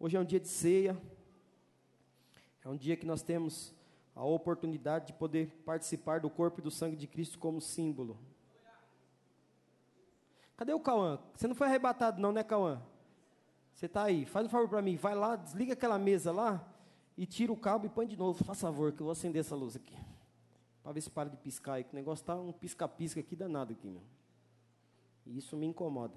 Hoje é um dia de ceia. É um dia que nós temos a oportunidade de poder participar do corpo e do sangue de Cristo como símbolo. Cadê o Cauã? Você não foi arrebatado não, né, Cauã? Você está aí. Faz um favor para mim. Vai lá, desliga aquela mesa lá e tira o cabo e põe de novo. Faz favor, que eu vou acender essa luz aqui. Para ver se para de piscar aí. Que o negócio está um pisca-pisca aqui danado aqui, meu. E isso me incomoda.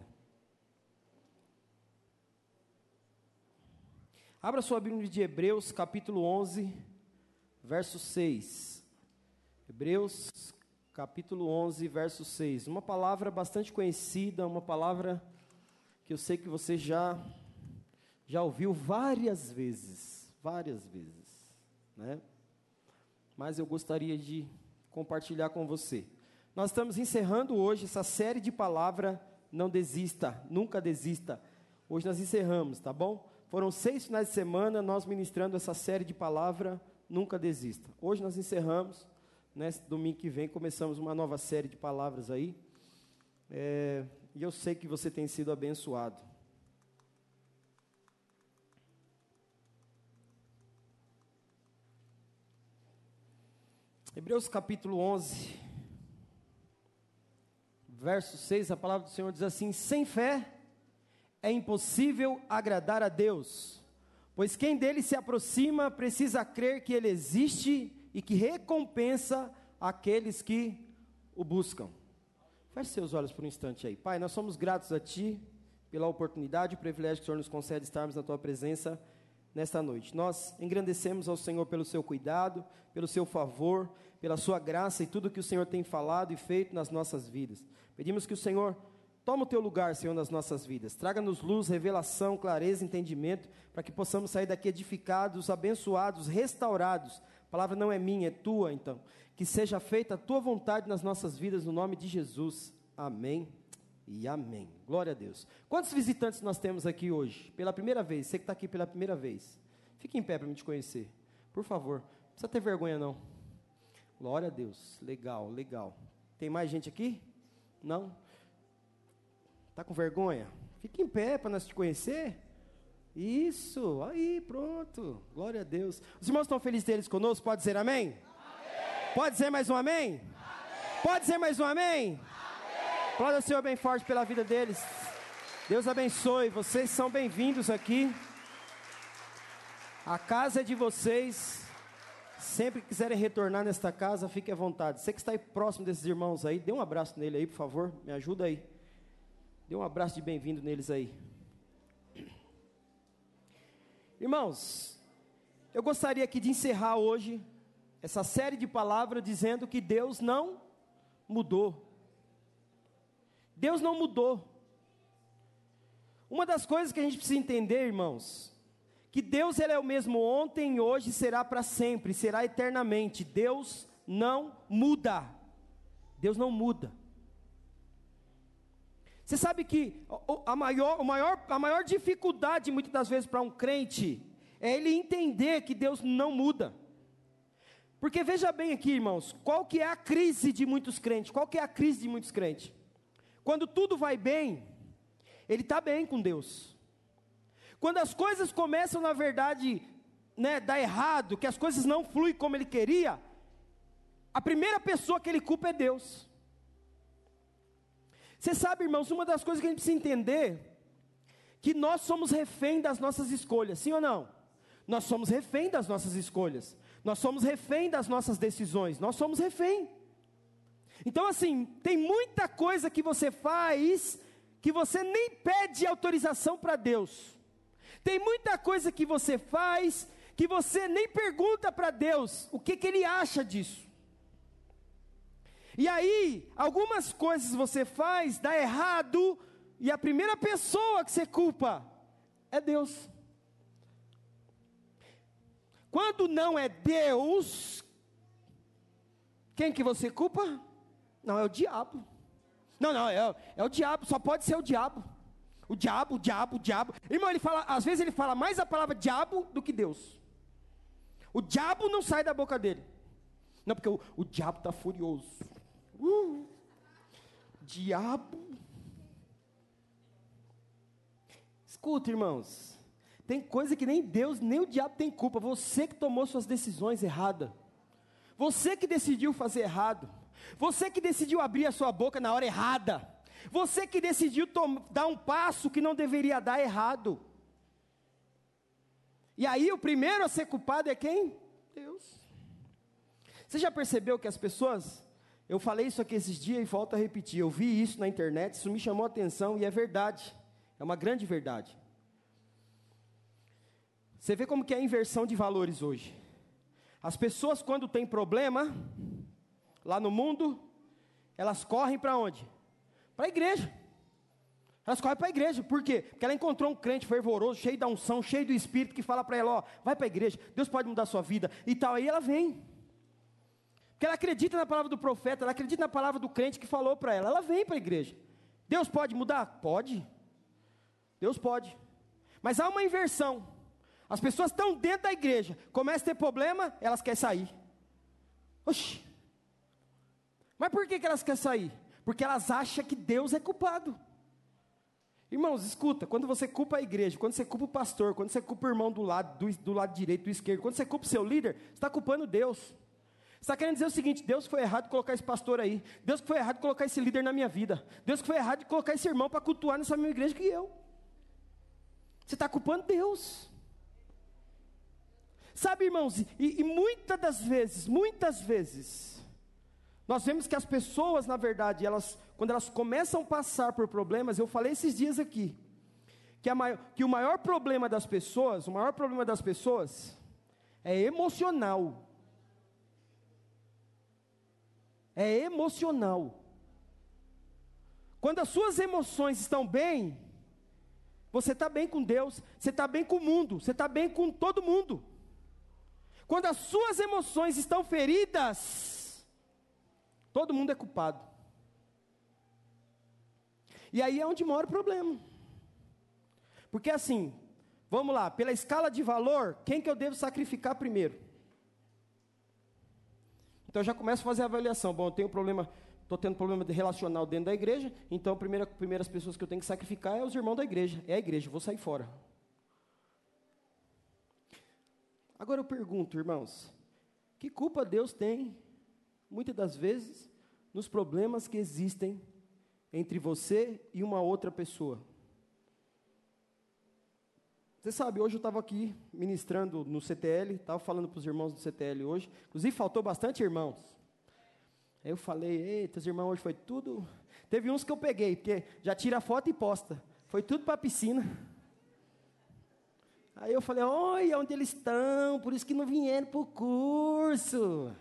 Abra sua Bíblia de Hebreus, capítulo 11, verso 6. Hebreus, capítulo 11, verso 6. Uma palavra bastante conhecida, uma palavra que eu sei que você já já ouviu várias vezes, várias vezes, né? Mas eu gostaria de compartilhar com você. Nós estamos encerrando hoje essa série de palavra não desista, nunca desista. Hoje nós encerramos, tá bom? Foram seis finais de semana nós ministrando essa série de palavra, nunca desista. Hoje nós encerramos, nesse domingo que vem começamos uma nova série de palavras aí. É, e eu sei que você tem sido abençoado. Hebreus capítulo 11, verso 6, a palavra do Senhor diz assim: Sem fé é impossível agradar a Deus, pois quem dele se aproxima precisa crer que ele existe e que recompensa aqueles que o buscam. Feche seus olhos por um instante aí. Pai, nós somos gratos a Ti pela oportunidade e privilégio que o Senhor nos concede estarmos na Tua presença nesta noite. Nós engrandecemos ao Senhor pelo Seu cuidado, pelo Seu favor, pela Sua graça e tudo que o Senhor tem falado e feito nas nossas vidas. Pedimos que o Senhor Toma o teu lugar, Senhor, nas nossas vidas. Traga-nos luz, revelação, clareza, entendimento, para que possamos sair daqui edificados, abençoados, restaurados. A palavra não é minha, é tua, então. Que seja feita a tua vontade nas nossas vidas, no nome de Jesus. Amém e amém. Glória a Deus. Quantos visitantes nós temos aqui hoje? Pela primeira vez, você que está aqui pela primeira vez. Fique em pé para me te conhecer. Por favor. Não precisa ter vergonha, não. Glória a Deus. Legal, legal. Tem mais gente aqui? Não? Está com vergonha? Fique em pé para nós te conhecer. Isso, aí, pronto. Glória a Deus. Os irmãos estão felizes deles conosco? Pode dizer amém? amém. Pode dizer mais um amém? amém? Pode dizer mais um amém? Glória ao Senhor bem forte pela vida deles. Deus abençoe. Vocês são bem-vindos aqui. A casa é de vocês. Sempre que quiserem retornar nesta casa, fique à vontade. Você que está aí próximo desses irmãos aí, dê um abraço nele aí, por favor. Me ajuda aí. Dê um abraço de bem-vindo neles aí. Irmãos, eu gostaria aqui de encerrar hoje essa série de palavras dizendo que Deus não mudou. Deus não mudou. Uma das coisas que a gente precisa entender, irmãos, que Deus ele é o mesmo ontem, hoje será para sempre, será eternamente. Deus não muda. Deus não muda. Você sabe que a maior, a maior, a maior dificuldade, muitas das vezes, para um crente, é ele entender que Deus não muda. Porque veja bem aqui, irmãos, qual que é a crise de muitos crentes? Qual que é a crise de muitos crentes? Quando tudo vai bem, ele está bem com Deus. Quando as coisas começam, na verdade, né, dar errado, que as coisas não fluem como ele queria, a primeira pessoa que ele culpa é Deus. Você sabe, irmãos, uma das coisas que a gente precisa entender, que nós somos refém das nossas escolhas, sim ou não? Nós somos refém das nossas escolhas, nós somos refém das nossas decisões, nós somos refém. Então, assim, tem muita coisa que você faz que você nem pede autorização para Deus. Tem muita coisa que você faz que você nem pergunta para Deus o que, que Ele acha disso. E aí, algumas coisas você faz, dá errado, e a primeira pessoa que você culpa é Deus. Quando não é Deus, quem que você culpa? Não, é o diabo. Não, não, é, é o diabo, só pode ser o diabo. O diabo, o diabo, o diabo. Irmão, ele fala, às vezes ele fala mais a palavra diabo do que Deus. O diabo não sai da boca dele. Não, porque o, o diabo está furioso. Uh, diabo. Escuta, irmãos. tem coisa que nem Deus, nem o diabo tem culpa. Você que tomou suas decisões erradas. Você que decidiu fazer errado. Você que decidiu abrir a sua boca na hora errada. Você que decidiu dar um passo que não deveria dar errado. E aí o primeiro a ser culpado é quem? Deus. Você já percebeu que as pessoas, eu falei isso aqui esses dias e volto a repetir, eu vi isso na internet, isso me chamou a atenção e é verdade, é uma grande verdade. Você vê como que é a inversão de valores hoje. As pessoas quando tem problema, lá no mundo, elas correm para onde? Para a igreja. Elas correm para a igreja, por quê? Porque ela encontrou um crente fervoroso, cheio da unção, cheio do Espírito, que fala para ela: ó, vai para a igreja, Deus pode mudar a sua vida e tal. Aí ela vem. Porque ela acredita na palavra do profeta, ela acredita na palavra do crente que falou para ela. Ela vem para a igreja. Deus pode mudar? Pode. Deus pode. Mas há uma inversão. As pessoas estão dentro da igreja, começam a ter problema, elas querem sair. Oxi. Mas por que, que elas querem sair? Porque elas acham que Deus é culpado. Irmãos, escuta, quando você culpa a igreja, quando você culpa o pastor, quando você culpa o irmão do lado, do, do lado direito, do esquerdo, quando você culpa o seu líder, você está culpando Deus. Está querendo dizer o seguinte: Deus foi errado de colocar esse pastor aí, Deus foi errado de colocar esse líder na minha vida, Deus foi errado de colocar esse irmão para cultuar nessa mesma igreja que eu. Você está culpando Deus. Sabe, irmãos, e, e muitas das vezes, muitas vezes, nós vemos que as pessoas, na verdade, elas quando elas começam a passar por problemas, eu falei esses dias aqui, que, maior, que o maior problema das pessoas, o maior problema das pessoas é emocional. É emocional. Quando as suas emoções estão bem, você está bem com Deus, você está bem com o mundo, você está bem com todo mundo. Quando as suas emoções estão feridas, todo mundo é culpado. E aí é onde mora o problema. Porque assim, vamos lá, pela escala de valor, quem que eu devo sacrificar primeiro? Então eu já começo a fazer a avaliação. Bom, eu tenho problema, estou tendo problema de relacional dentro da igreja, então a primeira, primeiras pessoas que eu tenho que sacrificar é os irmãos da igreja, é a igreja, vou sair fora. Agora eu pergunto, irmãos, que culpa Deus tem, muitas das vezes, nos problemas que existem entre você e uma outra pessoa. Você sabe, hoje eu estava aqui ministrando no CTL, estava falando para os irmãos do CTL hoje, inclusive faltou bastante irmãos. Aí eu falei, eita, os irmãos hoje foi tudo. Teve uns que eu peguei, porque já tira foto e posta. Foi tudo para a piscina. Aí eu falei, olha onde eles estão, por isso que não vieram para o curso.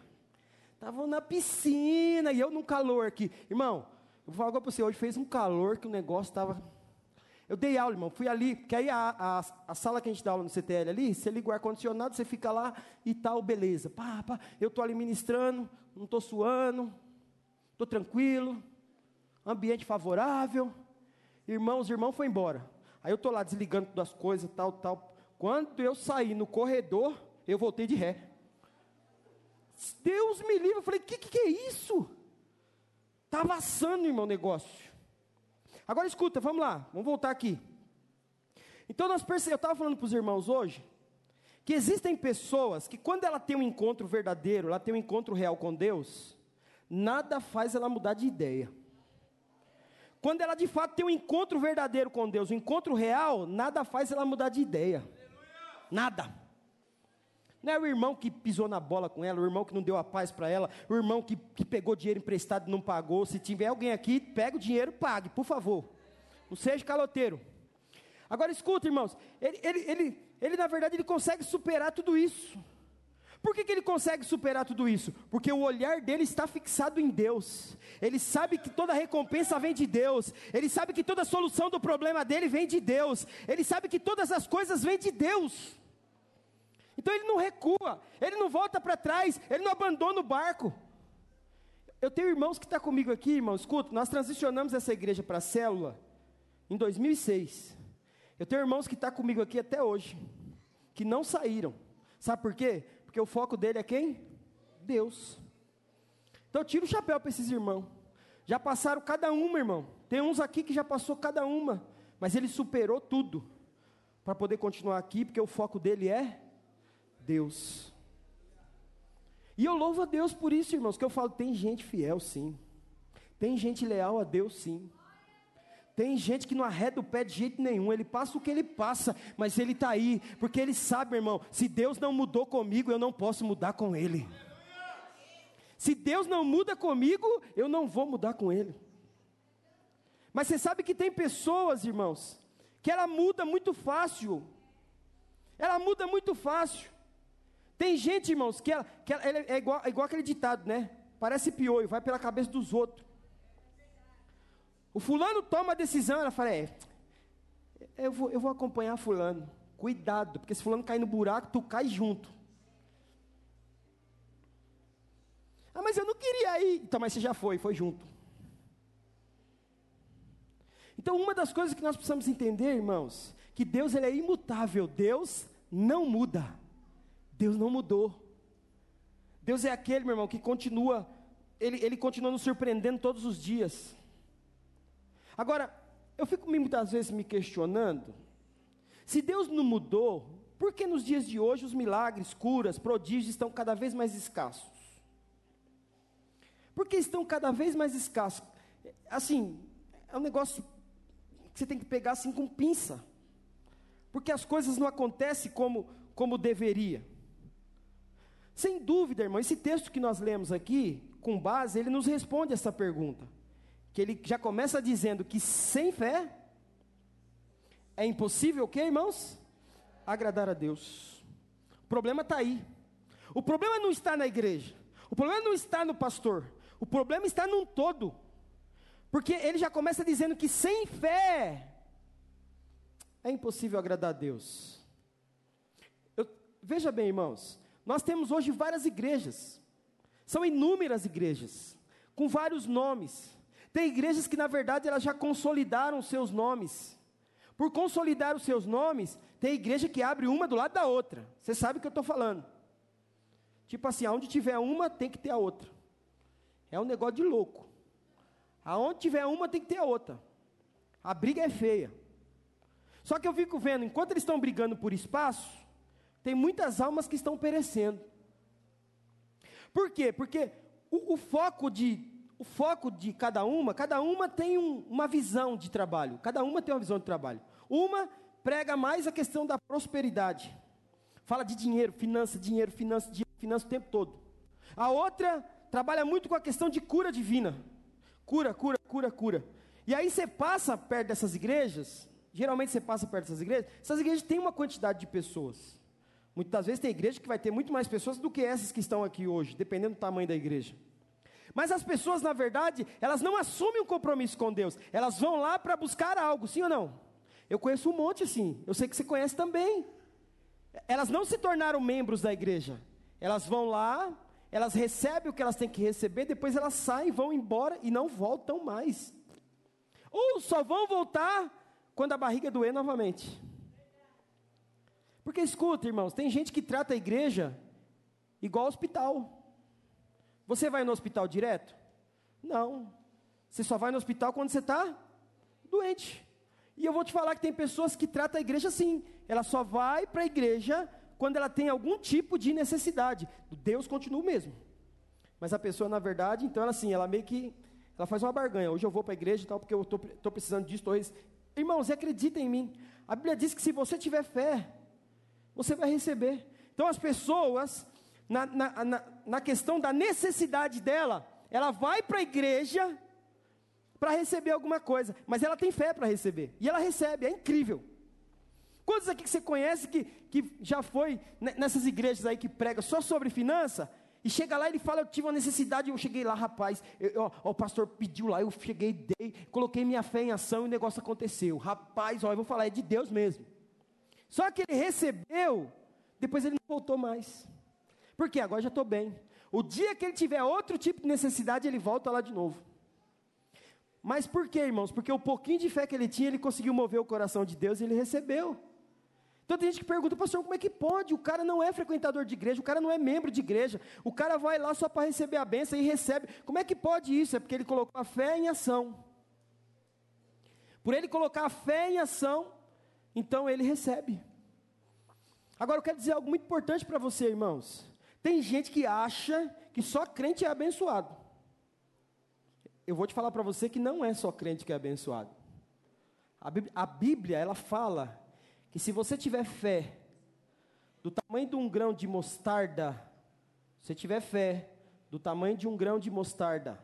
Estavam na piscina, e eu num calor aqui. Irmão, eu vou falar agora para você, hoje fez um calor que o negócio estava. Eu dei aula, irmão, fui ali, porque aí a, a, a, sala que a gente dá aula no CTL ali, você liga o ar-condicionado, você fica lá e tal, beleza. Pá, pá, eu estou ali ministrando, não estou suando, estou tranquilo, ambiente favorável. Irmãos, irmão foi embora. Aí eu estou lá desligando das coisas, tal, tal. Quando eu saí no corredor, eu voltei de ré. Deus me livre, eu falei, o que, que é isso? Está amassando, irmão, o negócio. Agora escuta, vamos lá, vamos voltar aqui. Então nós percebemos, eu estava falando para os irmãos hoje, que existem pessoas que quando ela tem um encontro verdadeiro, ela tem um encontro real com Deus, nada faz ela mudar de ideia. Quando ela de fato tem um encontro verdadeiro com Deus, um encontro real, nada faz ela mudar de ideia. Nada. Não é o irmão que pisou na bola com ela, o irmão que não deu a paz para ela, o irmão que, que pegou dinheiro emprestado e não pagou. Se tiver alguém aqui, pega o dinheiro, pague, por favor. Não seja caloteiro. Agora escuta, irmãos, ele, ele, ele, ele na verdade ele consegue superar tudo isso. Por que, que ele consegue superar tudo isso? Porque o olhar dele está fixado em Deus. Ele sabe que toda recompensa vem de Deus. Ele sabe que toda solução do problema dele vem de Deus. Ele sabe que todas as coisas vêm de Deus. Então ele não recua, ele não volta para trás, ele não abandona o barco. Eu tenho irmãos que estão tá comigo aqui, irmão, escuta, nós transicionamos essa igreja para a célula em 2006. Eu tenho irmãos que estão tá comigo aqui até hoje, que não saíram. Sabe por quê? Porque o foco dele é quem? Deus. Então tira o chapéu para esses irmãos. Já passaram cada uma, irmão. Tem uns aqui que já passou cada uma, mas ele superou tudo. para poder continuar aqui, porque o foco dele é Deus. E eu louvo a Deus por isso, irmãos, que eu falo, tem gente fiel sim. Tem gente leal a Deus sim. Tem gente que não arreda o pé de jeito nenhum, ele passa o que ele passa, mas ele está aí, porque ele sabe, irmão, se Deus não mudou comigo, eu não posso mudar com ele. Se Deus não muda comigo, eu não vou mudar com ele. Mas você sabe que tem pessoas, irmãos, que ela muda muito fácil. Ela muda muito fácil. Tem gente, irmãos, que ela, que ela, é, igual, é igual aquele ditado, né? Parece piolho, vai pela cabeça dos outros. O fulano toma a decisão, ela fala: é, eu vou, eu vou acompanhar fulano. Cuidado, porque se fulano cair no buraco, tu cai junto. Ah, mas eu não queria ir. Então, mas você já foi, foi junto. Então, uma das coisas que nós precisamos entender, irmãos, que Deus ele é imutável. Deus não muda. Deus não mudou. Deus é aquele, meu irmão, que continua, ele, ele continua nos surpreendendo todos os dias. Agora, eu fico muitas vezes me questionando, se Deus não mudou, por que nos dias de hoje os milagres, curas, prodígios estão cada vez mais escassos? Por que estão cada vez mais escassos? Assim, é um negócio que você tem que pegar assim com pinça. Porque as coisas não acontecem como, como deveria. Sem dúvida, irmão, esse texto que nós lemos aqui, com base, ele nos responde essa pergunta que ele já começa dizendo que sem fé é impossível o que, irmãos? Agradar a Deus. O problema está aí. O problema não está na igreja. O problema não está no pastor. O problema está num todo. Porque ele já começa dizendo que sem fé é impossível agradar a Deus. Eu, veja bem, irmãos, nós temos hoje várias igrejas. São inúmeras igrejas, com vários nomes. Tem igrejas que, na verdade, elas já consolidaram seus nomes. Por consolidar os seus nomes, tem igreja que abre uma do lado da outra. Você sabe o que eu estou falando. Tipo assim, aonde tiver uma, tem que ter a outra. É um negócio de louco. Aonde tiver uma, tem que ter a outra. A briga é feia. Só que eu fico vendo, enquanto eles estão brigando por espaço, tem muitas almas que estão perecendo. Por quê? Porque o, o foco de o foco de cada uma, cada uma tem um, uma visão de trabalho, cada uma tem uma visão de trabalho. Uma prega mais a questão da prosperidade, fala de dinheiro, finança, dinheiro, finança, dinheiro, finança o tempo todo. A outra trabalha muito com a questão de cura divina, cura, cura, cura, cura. E aí você passa perto dessas igrejas, geralmente você passa perto dessas igrejas, essas igrejas têm uma quantidade de pessoas. Muitas vezes tem igreja que vai ter muito mais pessoas do que essas que estão aqui hoje, dependendo do tamanho da igreja. Mas as pessoas, na verdade, elas não assumem um compromisso com Deus. Elas vão lá para buscar algo, sim ou não? Eu conheço um monte assim. Eu sei que você conhece também. Elas não se tornaram membros da igreja. Elas vão lá, elas recebem o que elas têm que receber, depois elas saem, vão embora e não voltam mais. Ou só vão voltar quando a barriga doer novamente. Porque escuta, irmãos, tem gente que trata a igreja igual hospital. Você vai no hospital direto? Não. Você só vai no hospital quando você está doente. E eu vou te falar que tem pessoas que tratam a igreja assim. Ela só vai para a igreja quando ela tem algum tipo de necessidade. Deus continua o mesmo. Mas a pessoa, na verdade, então ela assim, ela meio que ela faz uma barganha. Hoje eu vou para a igreja e tal, porque eu estou precisando disso. Tô... Irmãos, acreditem em mim. A Bíblia diz que se você tiver fé, você vai receber. Então as pessoas, na, na, na, na questão da necessidade dela, ela vai para a igreja para receber alguma coisa, mas ela tem fé para receber, e ela recebe, é incrível. Quantos aqui que você conhece que, que já foi nessas igrejas aí que prega só sobre finança? E chega lá e ele fala, eu tive uma necessidade, eu cheguei lá, rapaz, eu, ó, ó, o pastor pediu lá, eu cheguei, dei, coloquei minha fé em ação e o negócio aconteceu. Rapaz, ó, eu vou falar, é de Deus mesmo. Só que ele recebeu, depois ele não voltou mais. Porque agora já estou bem. O dia que ele tiver outro tipo de necessidade, ele volta lá de novo. Mas por quê, irmãos? Porque o pouquinho de fé que ele tinha, ele conseguiu mover o coração de Deus e ele recebeu. Então tem gente que pergunta, pastor, como é que pode? O cara não é frequentador de igreja, o cara não é membro de igreja, o cara vai lá só para receber a benção e recebe. Como é que pode isso? É porque ele colocou a fé em ação. Por ele colocar a fé em ação, então ele recebe. Agora eu quero dizer algo muito importante para você, irmãos. Tem gente que acha que só crente é abençoado. Eu vou te falar para você que não é só crente que é abençoado. A Bíblia, a Bíblia, ela fala que se você tiver fé do tamanho de um grão de mostarda, se tiver fé do tamanho de um grão de mostarda,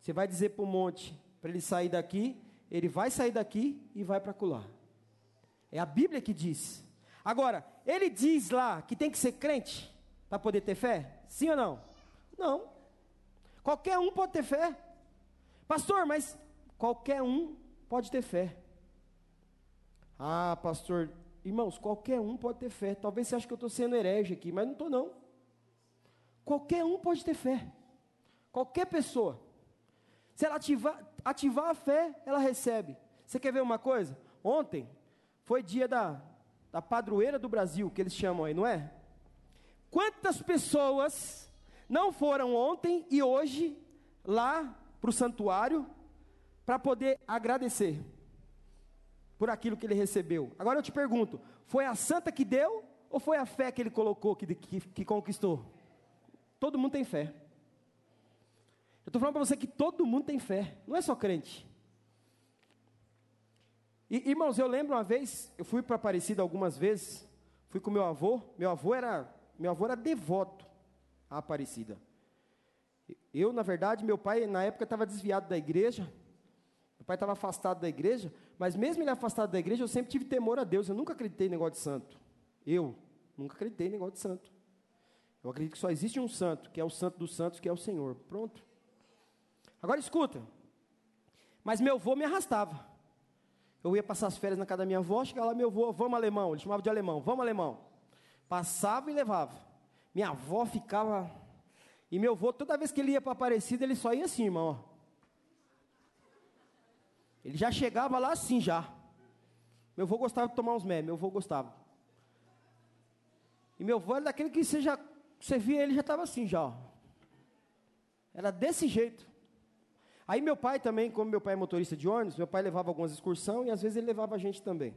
você vai dizer para o monte, para ele sair daqui, ele vai sair daqui e vai para colar. É a Bíblia que diz. Agora, ele diz lá que tem que ser crente para poder ter fé? Sim ou não? Não. Qualquer um pode ter fé. Pastor, mas qualquer um pode ter fé. Ah, pastor, irmãos, qualquer um pode ter fé. Talvez você ache que eu estou sendo herege aqui, mas não estou não. Qualquer um pode ter fé. Qualquer pessoa. Se ela ativar, ativar a fé, ela recebe. Você quer ver uma coisa? Ontem foi dia da, da padroeira do Brasil, que eles chamam aí, não é? Quantas pessoas não foram ontem e hoje lá para o santuário para poder agradecer por aquilo que ele recebeu? Agora eu te pergunto: foi a santa que deu ou foi a fé que ele colocou que, que, que conquistou? Todo mundo tem fé. Eu estou falando para você que todo mundo tem fé, não é só crente. E, irmãos, eu lembro uma vez, eu fui para Aparecida algumas vezes, fui com meu avô, meu avô era, meu avô era devoto à Aparecida. Eu, na verdade, meu pai na época estava desviado da igreja, meu pai estava afastado da igreja, mas mesmo ele afastado da igreja, eu sempre tive temor a Deus, eu nunca acreditei em negócio de santo. Eu nunca acreditei em negócio de santo. Eu acredito que só existe um santo, que é o santo dos santos, que é o Senhor. Pronto. Agora escuta. Mas meu avô me arrastava. Eu ia passar as férias na casa da minha avó, chegava lá, meu avô, vamos alemão, ele chamava de alemão, vamos alemão. Passava e levava. Minha avó ficava. E meu avô, toda vez que ele ia para Aparecida, ele só ia assim, irmão. Ele já chegava lá assim já. Meu avô gostava de tomar uns mé, meu avô gostava. E meu avô era daquele que você já, você via ele já estava assim já. Ó. Era desse jeito. Aí meu pai também, como meu pai é motorista de ônibus, meu pai levava algumas excursões e às vezes ele levava a gente também.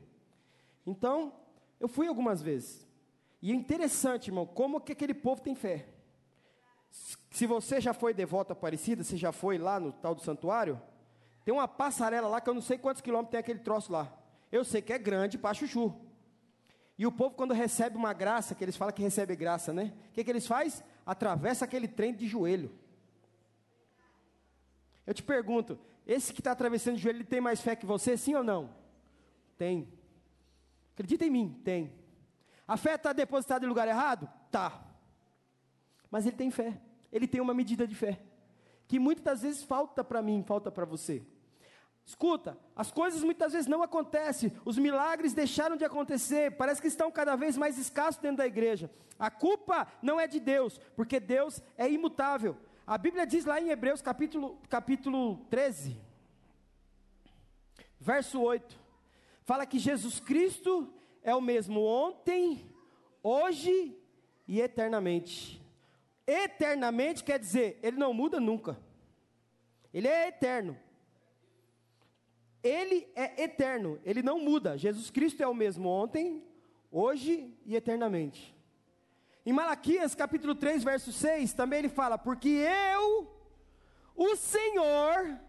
Então, eu fui algumas vezes. E é interessante, irmão, como que aquele povo tem fé. Se você já foi devoto Aparecida, você já foi lá no tal do santuário, tem uma passarela lá que eu não sei quantos quilômetros tem aquele troço lá. Eu sei que é grande para chuchu. E o povo, quando recebe uma graça, que eles falam que recebe graça, né? O que, que eles fazem? Atravessa aquele trem de joelho. Eu te pergunto, esse que está atravessando o joelho, ele tem mais fé que você, sim ou não? Tem. Acredita em mim? Tem. A fé está depositada em lugar errado? Tá. Mas ele tem fé. Ele tem uma medida de fé. Que muitas das vezes falta para mim, falta para você. Escuta, as coisas muitas vezes não acontecem, os milagres deixaram de acontecer, parece que estão cada vez mais escassos dentro da igreja. A culpa não é de Deus, porque Deus é imutável. A Bíblia diz lá em Hebreus capítulo, capítulo 13, verso 8, fala que Jesus Cristo é o mesmo ontem, hoje e eternamente. Eternamente quer dizer, ele não muda nunca. Ele é eterno. Ele é eterno, ele não muda. Jesus Cristo é o mesmo ontem, hoje e eternamente. Em Malaquias capítulo 3, verso 6, também ele fala: Porque eu, o Senhor,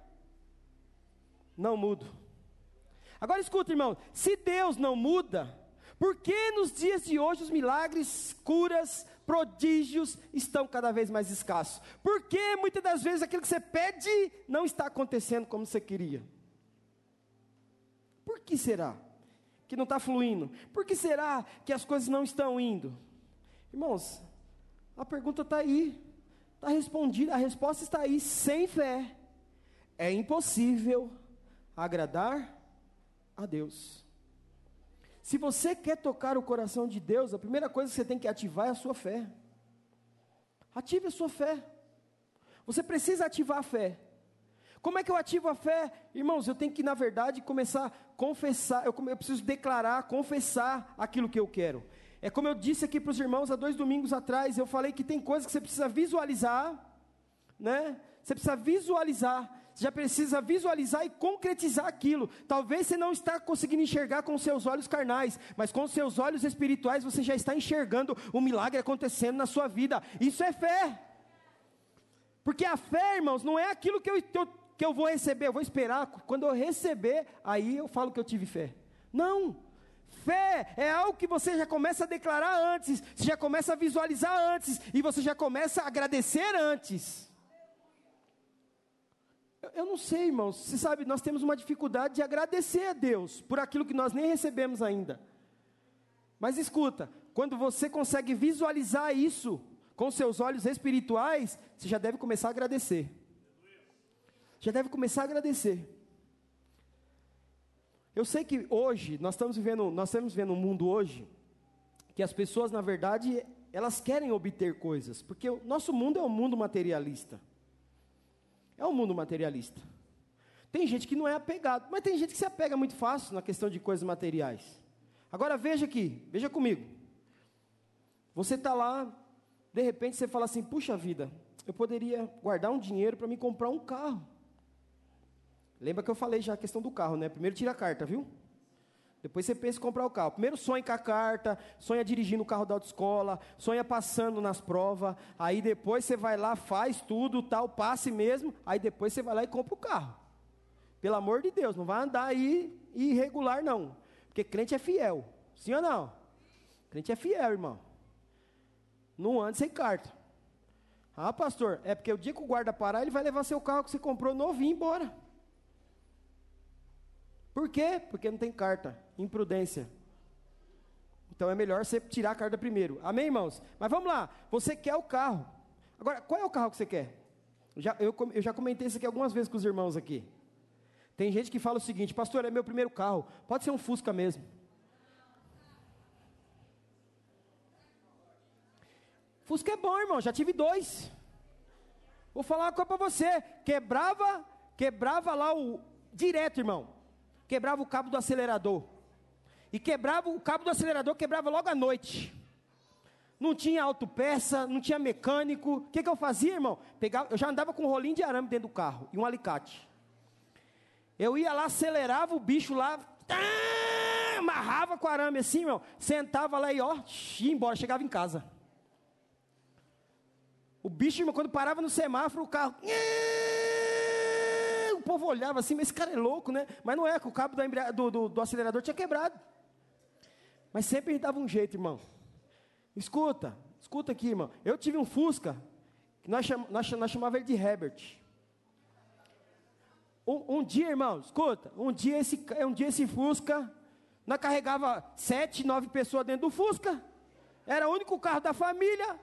não mudo. Agora escuta, irmão: se Deus não muda, por que nos dias de hoje os milagres, curas, prodígios estão cada vez mais escassos? Por que muitas das vezes aquilo que você pede não está acontecendo como você queria? Por que será que não está fluindo? Por que será que as coisas não estão indo? Irmãos, a pergunta está aí, está respondida, a resposta está aí. Sem fé é impossível agradar a Deus. Se você quer tocar o coração de Deus, a primeira coisa que você tem que ativar é a sua fé. Ative a sua fé. Você precisa ativar a fé. Como é que eu ativo a fé? Irmãos, eu tenho que, na verdade, começar a confessar, eu, eu preciso declarar, confessar aquilo que eu quero. É como eu disse aqui para os irmãos há dois domingos atrás, eu falei que tem coisas que você precisa visualizar, né? Você precisa visualizar. você já precisa visualizar e concretizar aquilo. Talvez você não está conseguindo enxergar com seus olhos carnais, mas com seus olhos espirituais você já está enxergando o milagre acontecendo na sua vida. Isso é fé. Porque a fé, irmãos, não é aquilo que eu, que eu, vou receber, eu vou esperar. Quando eu receber, aí eu falo que eu tive fé. Não. Fé é algo que você já começa a declarar antes, você já começa a visualizar antes, e você já começa a agradecer antes. Eu não sei, irmãos, você sabe, nós temos uma dificuldade de agradecer a Deus por aquilo que nós nem recebemos ainda. Mas escuta, quando você consegue visualizar isso com seus olhos espirituais, você já deve começar a agradecer. Já deve começar a agradecer. Eu sei que hoje nós estamos vivendo, nós estamos vivendo um mundo hoje que as pessoas, na verdade, elas querem obter coisas, porque o nosso mundo é um mundo materialista. É um mundo materialista. Tem gente que não é apegado, mas tem gente que se apega muito fácil na questão de coisas materiais. Agora veja aqui, veja comigo. Você está lá, de repente você fala assim: puxa vida, eu poderia guardar um dinheiro para me comprar um carro. Lembra que eu falei já a questão do carro, né? Primeiro tira a carta, viu? Depois você pensa em comprar o carro. Primeiro sonha com a carta, sonha dirigindo o carro da autoescola, sonha passando nas provas. Aí depois você vai lá, faz tudo, tal, passe mesmo. Aí depois você vai lá e compra o carro. Pelo amor de Deus, não vai andar aí irregular não. Porque crente é fiel. Sim ou não? Crente é fiel, irmão. Não ande sem carta. Ah, pastor, é porque o dia que o guarda parar, ele vai levar seu carro que você comprou novinho embora. Por quê? Porque não tem carta. Imprudência. Então é melhor você tirar a carta primeiro. Amém, irmãos? Mas vamos lá. Você quer o carro. Agora, qual é o carro que você quer? Já, eu, eu já comentei isso aqui algumas vezes com os irmãos aqui. Tem gente que fala o seguinte, pastor, é meu primeiro carro. Pode ser um Fusca mesmo. Fusca é bom, irmão. Já tive dois. Vou falar uma coisa para você. Quebrava, quebrava lá o direto, irmão quebrava o cabo do acelerador. E quebrava o cabo do acelerador, quebrava logo à noite. Não tinha autopeça, não tinha mecânico. O que, que eu fazia, irmão? Pegava, eu já andava com um rolinho de arame dentro do carro e um alicate. Eu ia lá, acelerava o bicho lá, tá, amarrava com arame assim, irmão. Sentava lá e ó, ia embora, chegava em casa. O bicho, irmão, quando parava no semáforo, o carro o povo olhava assim, mas esse cara é louco, né? Mas não é, que o cabo do, do, do, do acelerador tinha quebrado. Mas sempre dava um jeito, irmão. Escuta, escuta aqui, irmão. Eu tive um Fusca, que nós, cham, nós, nós chamava ele de Herbert. Um, um, dia, irmão, escuta, um dia esse, um dia esse Fusca, nós carregava sete, nove pessoas dentro do Fusca. Era o único carro da família.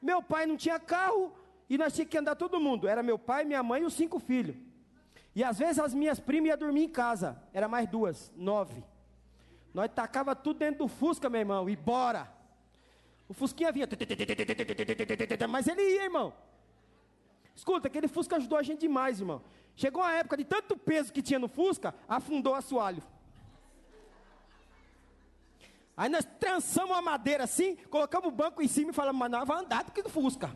Meu pai não tinha carro e nós tínhamos que andar todo mundo. Era meu pai, minha mãe e os cinco filhos. E às vezes as minhas primas iam dormir em casa. Era mais duas, nove. Nós tacava tudo dentro do Fusca, meu irmão, e bora. O Fusquinha vinha. Mas ele ia, irmão. Escuta, aquele Fusca ajudou a gente demais, irmão. Chegou a época de tanto peso que tinha no Fusca, afundou assoalho. Aí nós trançamos a madeira assim, colocamos o banco em cima e falamos, mas nós vamos andar do que do Fusca.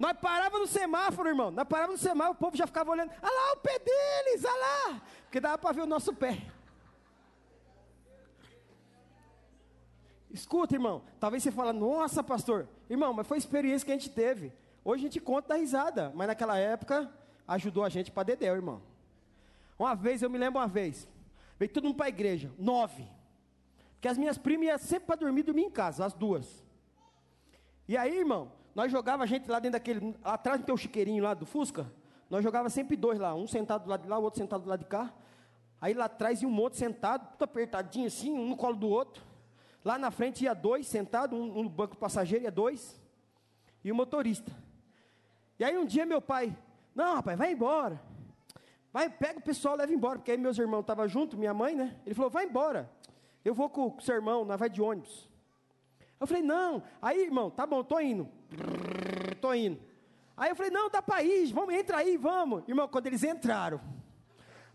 Nós parávamos no semáforo, irmão. Nós parávamos no semáforo, o povo já ficava olhando. Olha lá o pé deles, olha lá. Porque dava para ver o nosso pé. Escuta, irmão. Talvez você fale, nossa, pastor. Irmão, mas foi a experiência que a gente teve. Hoje a gente conta da risada. Mas naquela época, ajudou a gente para dedéu, irmão. Uma vez, eu me lembro uma vez. Veio todo mundo para a igreja. Nove. Porque as minhas primas iam sempre para dormir, dormir em casa, as duas. E aí, irmão, nós jogava a gente lá dentro daquele. Atrás do teu chiqueirinho lá do Fusca. Nós jogava sempre dois lá. Um sentado do lado de lá, o outro sentado do lado de cá. Aí lá atrás ia um monte sentado, tudo apertadinho assim, um no colo do outro. Lá na frente ia dois sentados, um no banco passageiro ia dois. E o motorista. E aí um dia meu pai, não rapaz, vai embora. Vai, pega o pessoal, leva embora. Porque aí meus irmãos estavam junto, minha mãe, né? Ele falou, vai embora. Eu vou com o seu irmão, nós vai de ônibus. Eu falei, não. Aí, irmão, tá bom, tô indo. Tô indo. Aí eu falei, não, dá para ir, vamos, entra aí, vamos. Irmão, quando eles entraram,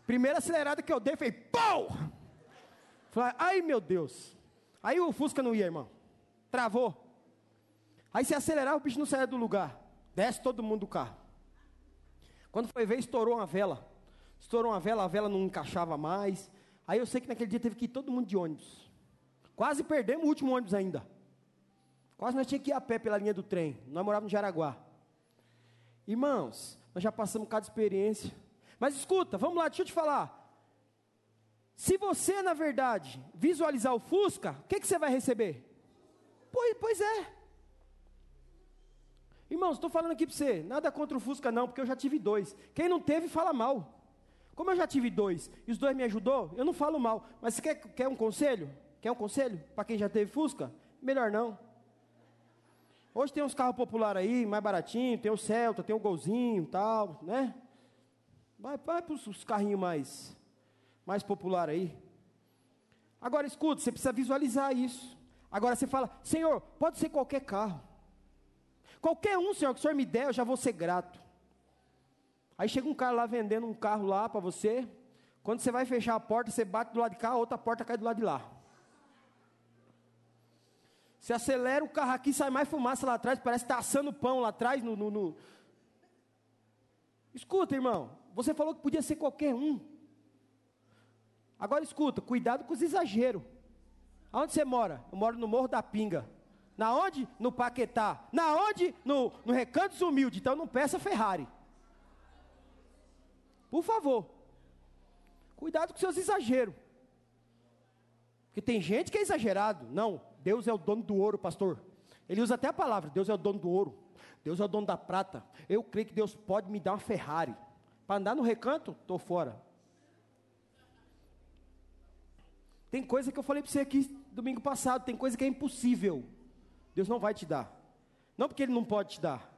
primeira acelerada que eu dei, foi pau! Falei, ai meu Deus. Aí o Fusca não ia, irmão. Travou. Aí se acelerar, o bicho não saia do lugar. Desce todo mundo do carro. Quando foi ver, estourou uma vela. Estourou uma vela, a vela não encaixava mais. Aí eu sei que naquele dia teve que ir todo mundo de ônibus. Quase perdemos o último ônibus ainda. Quase nós tínhamos que ir a pé pela linha do trem. Nós morávamos no Jaraguá. Irmãos, nós já passamos um de experiência. Mas escuta, vamos lá, deixa eu te falar. Se você, na verdade, visualizar o Fusca, o que, que você vai receber? Pois, pois é. Irmãos, estou falando aqui para você, nada contra o Fusca não, porque eu já tive dois. Quem não teve, fala mal. Como eu já tive dois, e os dois me ajudou, eu não falo mal. Mas você quer, quer um conselho? Quer um conselho? Para quem já teve Fusca? Melhor não. Hoje tem uns carros populares aí, mais baratinho, tem o Celta, tem o Golzinho tal, né? Vai, vai para os carrinhos mais, mais populares aí. Agora escuta, você precisa visualizar isso. Agora você fala, Senhor, pode ser qualquer carro. Qualquer um, Senhor, que o Senhor me der, eu já vou ser grato. Aí chega um cara lá vendendo um carro lá para você. Quando você vai fechar a porta, você bate do lado de cá, a outra porta cai do lado de lá. Você acelera o carro aqui, sai mais fumaça lá atrás, parece que está assando pão lá atrás. No, no, no, Escuta, irmão, você falou que podia ser qualquer um. Agora escuta, cuidado com os exageros. Aonde você mora? Eu moro no Morro da Pinga. Na onde? No Paquetá. Na onde? No, no Recantos Humilde. Então não peça Ferrari. Por favor. Cuidado com seus exageros. Porque tem gente que é exagerado. Não, Deus é o dono do ouro, pastor. Ele usa até a palavra: Deus é o dono do ouro. Deus é o dono da prata. Eu creio que Deus pode me dar uma Ferrari. Para andar no recanto, estou fora. Tem coisa que eu falei para você aqui domingo passado, tem coisa que é impossível. Deus não vai te dar. Não porque Ele não pode te dar.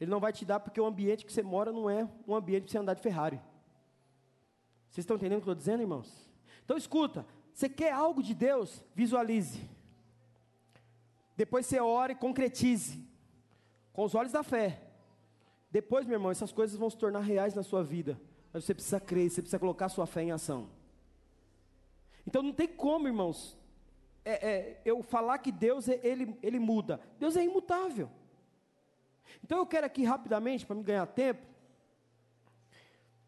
Ele não vai te dar porque o ambiente que você mora não é um ambiente para você andar de Ferrari. Vocês estão entendendo o que eu estou dizendo, irmãos? Então escuta, você quer algo de Deus? Visualize. Depois você ora e concretize. Com os olhos da fé. Depois, meu irmão, essas coisas vão se tornar reais na sua vida. Mas você precisa crer, você precisa colocar sua fé em ação. Então não tem como, irmãos, é, é, eu falar que Deus, é, ele, ele muda. Deus é imutável. Então eu quero aqui rapidamente, para me ganhar tempo,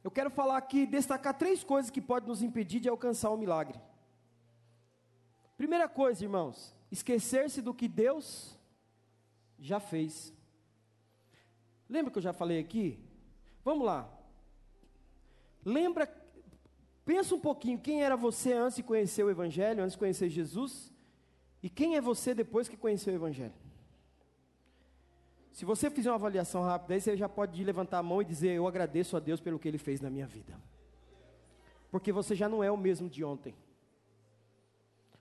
eu quero falar aqui, destacar três coisas que podem nos impedir de alcançar o milagre. Primeira coisa, irmãos, esquecer-se do que Deus já fez. Lembra que eu já falei aqui? Vamos lá. Lembra, pensa um pouquinho, quem era você antes de conhecer o Evangelho, antes de conhecer Jesus? E quem é você depois que conheceu o Evangelho? Se você fizer uma avaliação rápida, aí você já pode levantar a mão e dizer: Eu agradeço a Deus pelo que Ele fez na minha vida. Porque você já não é o mesmo de ontem.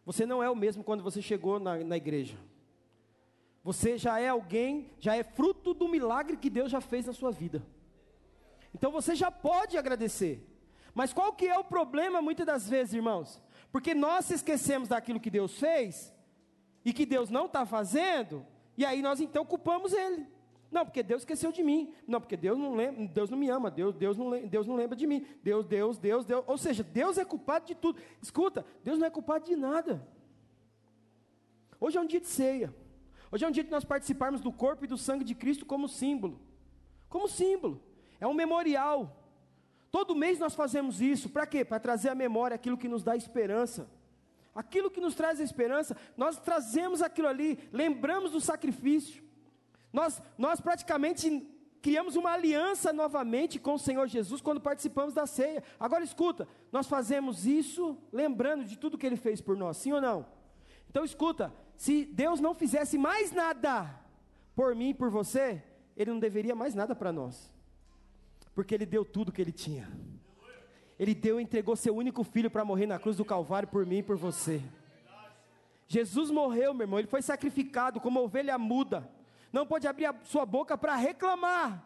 Você não é o mesmo quando você chegou na, na igreja. Você já é alguém, já é fruto do milagre que Deus já fez na sua vida. Então você já pode agradecer. Mas qual que é o problema muitas das vezes, irmãos? Porque nós esquecemos daquilo que Deus fez e que Deus não está fazendo, e aí nós então culpamos Ele. Não, porque Deus esqueceu de mim. Não, porque Deus não lembra, Deus não me ama, Deus, Deus, não, Deus não lembra de mim. Deus, Deus, Deus, Deus. Ou seja, Deus é culpado de tudo. Escuta, Deus não é culpado de nada. Hoje é um dia de ceia. Hoje é um dia que nós participarmos do corpo e do sangue de Cristo como símbolo. Como símbolo. É um memorial. Todo mês nós fazemos isso. Para quê? Para trazer à memória aquilo que nos dá esperança. Aquilo que nos traz a esperança, nós trazemos aquilo ali, lembramos do sacrifício. Nós, nós praticamente criamos uma aliança novamente com o Senhor Jesus quando participamos da ceia. Agora escuta, nós fazemos isso lembrando de tudo que Ele fez por nós, sim ou não? Então escuta, se Deus não fizesse mais nada por mim e por você, Ele não deveria mais nada para nós, porque Ele deu tudo que Ele tinha. Ele deu e entregou seu único filho para morrer na cruz do Calvário por mim e por você. Jesus morreu, meu irmão, ele foi sacrificado como ovelha muda. Não pode abrir a sua boca para reclamar,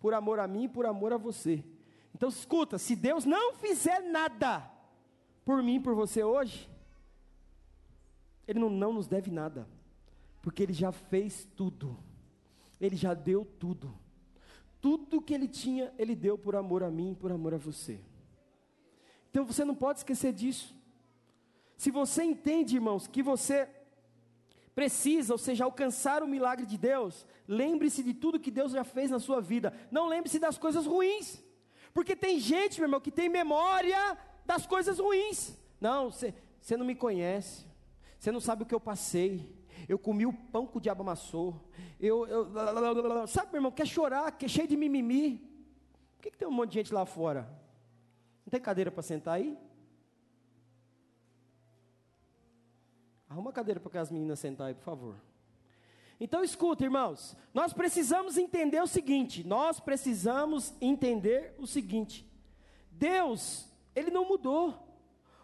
por amor a mim e por amor a você. Então escuta, se Deus não fizer nada por mim e por você hoje, Ele não, não nos deve nada, porque Ele já fez tudo, Ele já deu tudo. Tudo que Ele tinha, Ele deu por amor a mim por amor a você. Então você não pode esquecer disso. Se você entende, irmãos, que você precisa, ou seja, alcançar o milagre de Deus, lembre-se de tudo que Deus já fez na sua vida. Não lembre-se das coisas ruins. Porque tem gente, meu irmão, que tem memória das coisas ruins. Não, você não me conhece. Você não sabe o que eu passei. Eu comi o pão que o diabo amassou. Eu, eu sabe, meu irmão, quer chorar, quer cheio de mimimi. Por que, que tem um monte de gente lá fora? Não tem cadeira para sentar aí? Arruma uma cadeira para as meninas sentar aí, por favor. Então escuta, irmãos, nós precisamos entender o seguinte, nós precisamos entender o seguinte. Deus, ele não mudou.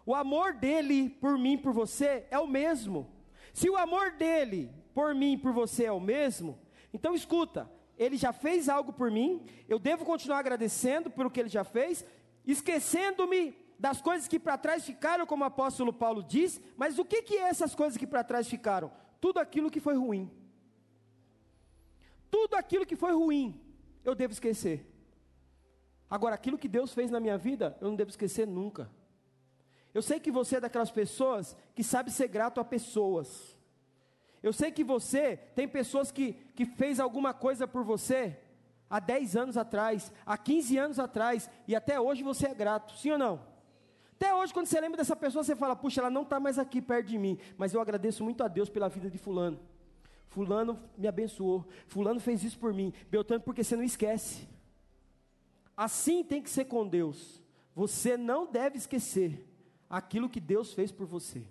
O amor dele por mim, por você é o mesmo. Se o amor dele por mim, por você é o mesmo, então escuta, ele já fez algo por mim, eu devo continuar agradecendo pelo que ele já fez, esquecendo-me das coisas que para trás ficaram, como o apóstolo Paulo diz, mas o que, que é essas coisas que para trás ficaram? Tudo aquilo que foi ruim. Tudo aquilo que foi ruim, eu devo esquecer. Agora, aquilo que Deus fez na minha vida, eu não devo esquecer nunca. Eu sei que você é daquelas pessoas que sabe ser grato a pessoas. Eu sei que você tem pessoas que, que fez alguma coisa por você há 10 anos atrás, há 15 anos atrás, e até hoje você é grato, sim ou não? Até hoje, quando você lembra dessa pessoa, você fala, puxa, ela não está mais aqui perto de mim, mas eu agradeço muito a Deus pela vida de fulano. Fulano me abençoou, fulano fez isso por mim, Beltrano, porque você não esquece. Assim tem que ser com Deus. Você não deve esquecer aquilo que Deus fez por você.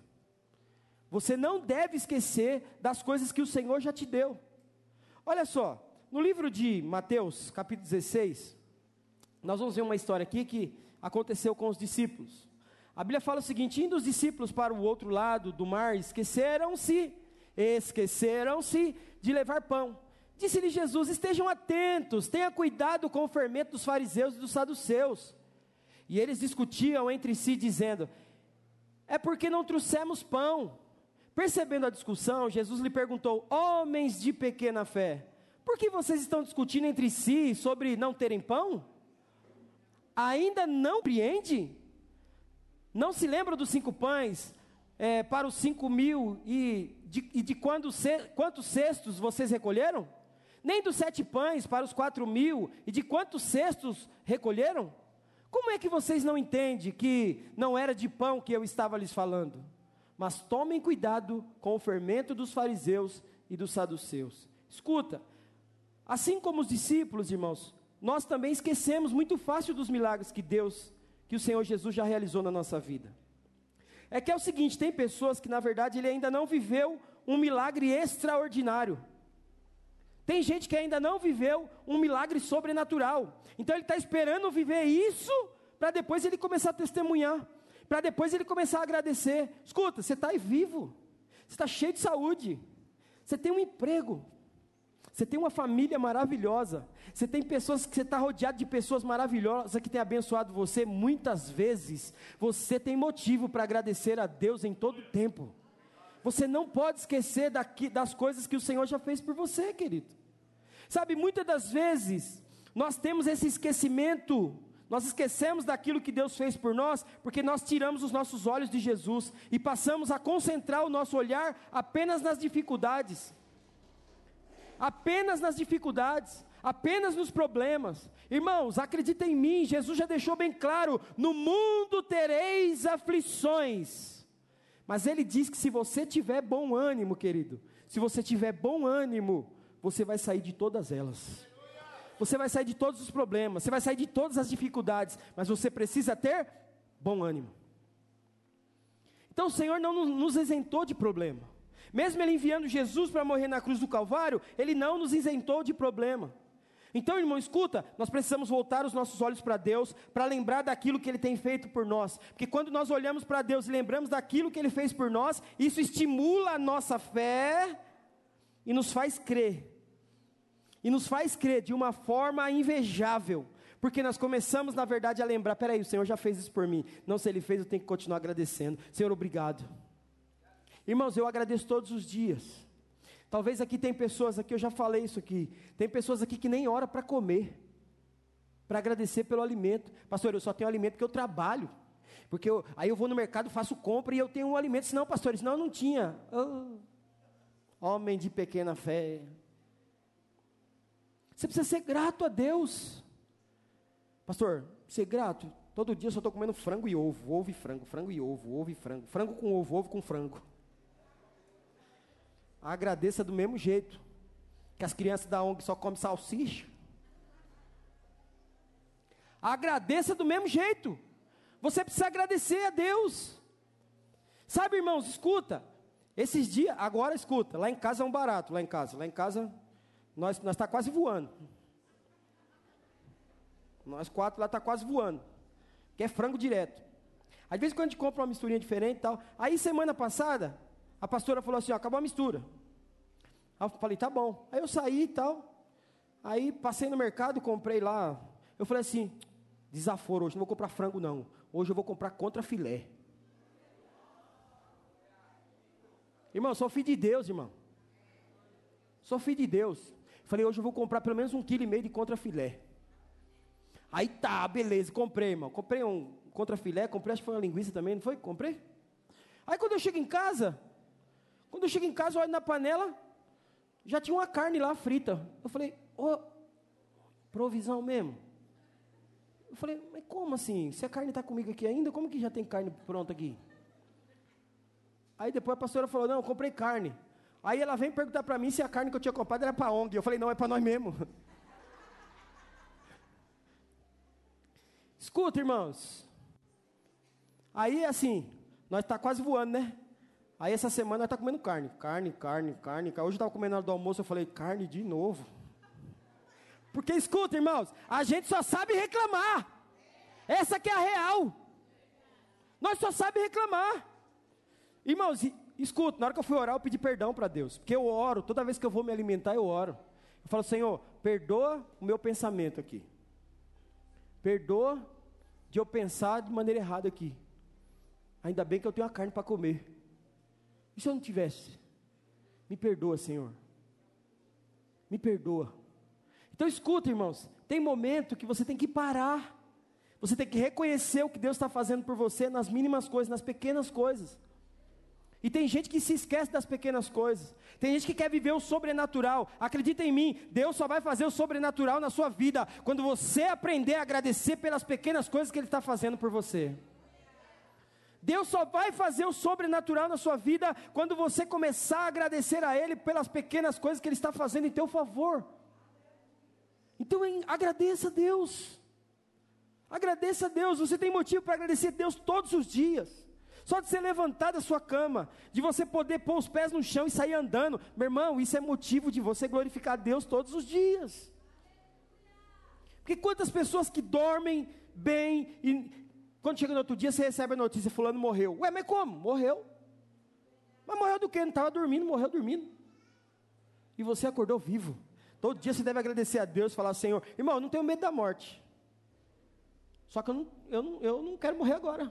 Você não deve esquecer das coisas que o Senhor já te deu. Olha só, no livro de Mateus, capítulo 16, nós vamos ver uma história aqui que aconteceu com os discípulos. A Bíblia fala o seguinte: indo os discípulos para o outro lado do mar, esqueceram-se, esqueceram-se de levar pão. Disse-lhe Jesus: Estejam atentos, tenha cuidado com o fermento dos fariseus e dos saduceus. E eles discutiam entre si, dizendo: é porque não trouxemos pão. Percebendo a discussão, Jesus lhe perguntou: Homens de pequena fé, por que vocês estão discutindo entre si sobre não terem pão? Ainda não compreende? Não se lembra dos cinco pães é, para os cinco mil e de, e de quando, quantos cestos vocês recolheram? Nem dos sete pães para os quatro mil e de quantos cestos recolheram? Como é que vocês não entendem que não era de pão que eu estava lhes falando? Mas tomem cuidado com o fermento dos fariseus e dos saduceus. Escuta, assim como os discípulos, irmãos, nós também esquecemos muito fácil dos milagres que Deus, que o Senhor Jesus já realizou na nossa vida. É que é o seguinte: tem pessoas que na verdade ele ainda não viveu um milagre extraordinário. Tem gente que ainda não viveu um milagre sobrenatural. Então ele está esperando viver isso para depois ele começar a testemunhar, para depois ele começar a agradecer. Escuta, você está aí vivo, você está cheio de saúde, você tem um emprego, você tem uma família maravilhosa, você tem pessoas que você está rodeado de pessoas maravilhosas que têm abençoado você. Muitas vezes você tem motivo para agradecer a Deus em todo o tempo. Você não pode esquecer daqui, das coisas que o Senhor já fez por você, querido. Sabe, muitas das vezes nós temos esse esquecimento, nós esquecemos daquilo que Deus fez por nós, porque nós tiramos os nossos olhos de Jesus e passamos a concentrar o nosso olhar apenas nas dificuldades. Apenas nas dificuldades, apenas nos problemas. Irmãos, acredita em mim, Jesus já deixou bem claro: no mundo tereis aflições. Mas ele diz que se você tiver bom ânimo, querido, se você tiver bom ânimo, você vai sair de todas elas. Você vai sair de todos os problemas, você vai sair de todas as dificuldades, mas você precisa ter bom ânimo. Então o Senhor não nos isentou de problema. Mesmo Ele enviando Jesus para morrer na cruz do Calvário, Ele não nos isentou de problema. Então, irmão, escuta, nós precisamos voltar os nossos olhos para Deus, para lembrar daquilo que Ele tem feito por nós. Porque quando nós olhamos para Deus e lembramos daquilo que Ele fez por nós, isso estimula a nossa fé e nos faz crer. E nos faz crer de uma forma invejável. Porque nós começamos, na verdade, a lembrar: peraí, o Senhor já fez isso por mim. Não, se Ele fez, eu tenho que continuar agradecendo. Senhor, obrigado. Irmãos, eu agradeço todos os dias. Talvez aqui tem pessoas aqui, eu já falei isso aqui. Tem pessoas aqui que nem hora para comer, para agradecer pelo alimento. Pastor, eu só tenho alimento porque eu trabalho. Porque eu, aí eu vou no mercado, faço compra e eu tenho um alimento. Senão, pastores, não, eu não tinha. Oh homem de pequena fé. Você precisa ser grato a Deus. Pastor, ser grato. Todo dia eu só estou comendo frango e ovo, ovo e frango, frango e ovo, ovo e frango, frango com ovo, ovo com frango. Agradeça do mesmo jeito que as crianças da ONG só comem salsicha. Agradeça do mesmo jeito. Você precisa agradecer a Deus. Sabe, irmãos, escuta. Esses dias, agora escuta, lá em casa é um barato, lá em casa. Lá em casa, nós nós está quase voando. Nós quatro lá está quase voando. Que é frango direto. Às vezes quando a gente compra uma misturinha diferente e tal. Aí semana passada, a pastora falou assim, ó, acabou a mistura. Aí eu falei, tá bom. Aí eu saí e tal. Aí passei no mercado, comprei lá. Eu falei assim, desaforo hoje, não vou comprar frango não. Hoje eu vou comprar contra filé. Irmão, sou filho de Deus, irmão. Sou filho de Deus. Falei, hoje eu vou comprar pelo menos um quilo e meio de contra filé. Aí tá, beleza, comprei, irmão. Comprei um contra filé, comprei, acho que foi uma linguiça também, não foi? Comprei. Aí quando eu chego em casa, quando eu chego em casa, olho na panela, já tinha uma carne lá frita. Eu falei, ô, oh, provisão mesmo. Eu falei, mas como assim? Se a carne está comigo aqui ainda, como que já tem carne pronta aqui? Aí depois a pastora falou, não, eu comprei carne. Aí ela vem perguntar para mim se a carne que eu tinha comprado era para ONG. Eu falei, não, é para nós mesmo. Escuta, irmãos. Aí, assim, nós está quase voando, né? Aí essa semana nós está comendo carne. Carne, carne, carne. Hoje eu estava comendo na hora do almoço, eu falei, carne de novo. Porque escuta, irmãos, a gente só sabe reclamar. Essa que é a real. Nós só sabe reclamar. Irmãos, escuta, na hora que eu fui orar, eu pedi perdão para Deus. Porque eu oro, toda vez que eu vou me alimentar, eu oro. Eu falo, Senhor, perdoa o meu pensamento aqui. Perdoa de eu pensar de maneira errada aqui. Ainda bem que eu tenho a carne para comer. E se eu não tivesse? Me perdoa, Senhor. Me perdoa. Então escuta, irmãos, tem momento que você tem que parar. Você tem que reconhecer o que Deus está fazendo por você nas mínimas coisas, nas pequenas coisas. E tem gente que se esquece das pequenas coisas. Tem gente que quer viver o sobrenatural. Acredita em mim, Deus só vai fazer o sobrenatural na sua vida quando você aprender a agradecer pelas pequenas coisas que Ele está fazendo por você. Deus só vai fazer o sobrenatural na sua vida quando você começar a agradecer a Ele pelas pequenas coisas que Ele está fazendo em teu favor. Então agradeça a Deus. Agradeça a Deus. Você tem motivo para agradecer a Deus todos os dias. Só de você levantar da sua cama, de você poder pôr os pés no chão e sair andando, meu irmão, isso é motivo de você glorificar a Deus todos os dias. Porque quantas pessoas que dormem bem e quando chega no outro dia você recebe a notícia fulano morreu. Ué, mas como? Morreu. Mas morreu do quê? Não estava dormindo, morreu dormindo. E você acordou vivo. Todo dia você deve agradecer a Deus falar, Senhor, irmão, eu não tenho medo da morte. Só que eu não, eu não, eu não quero morrer agora.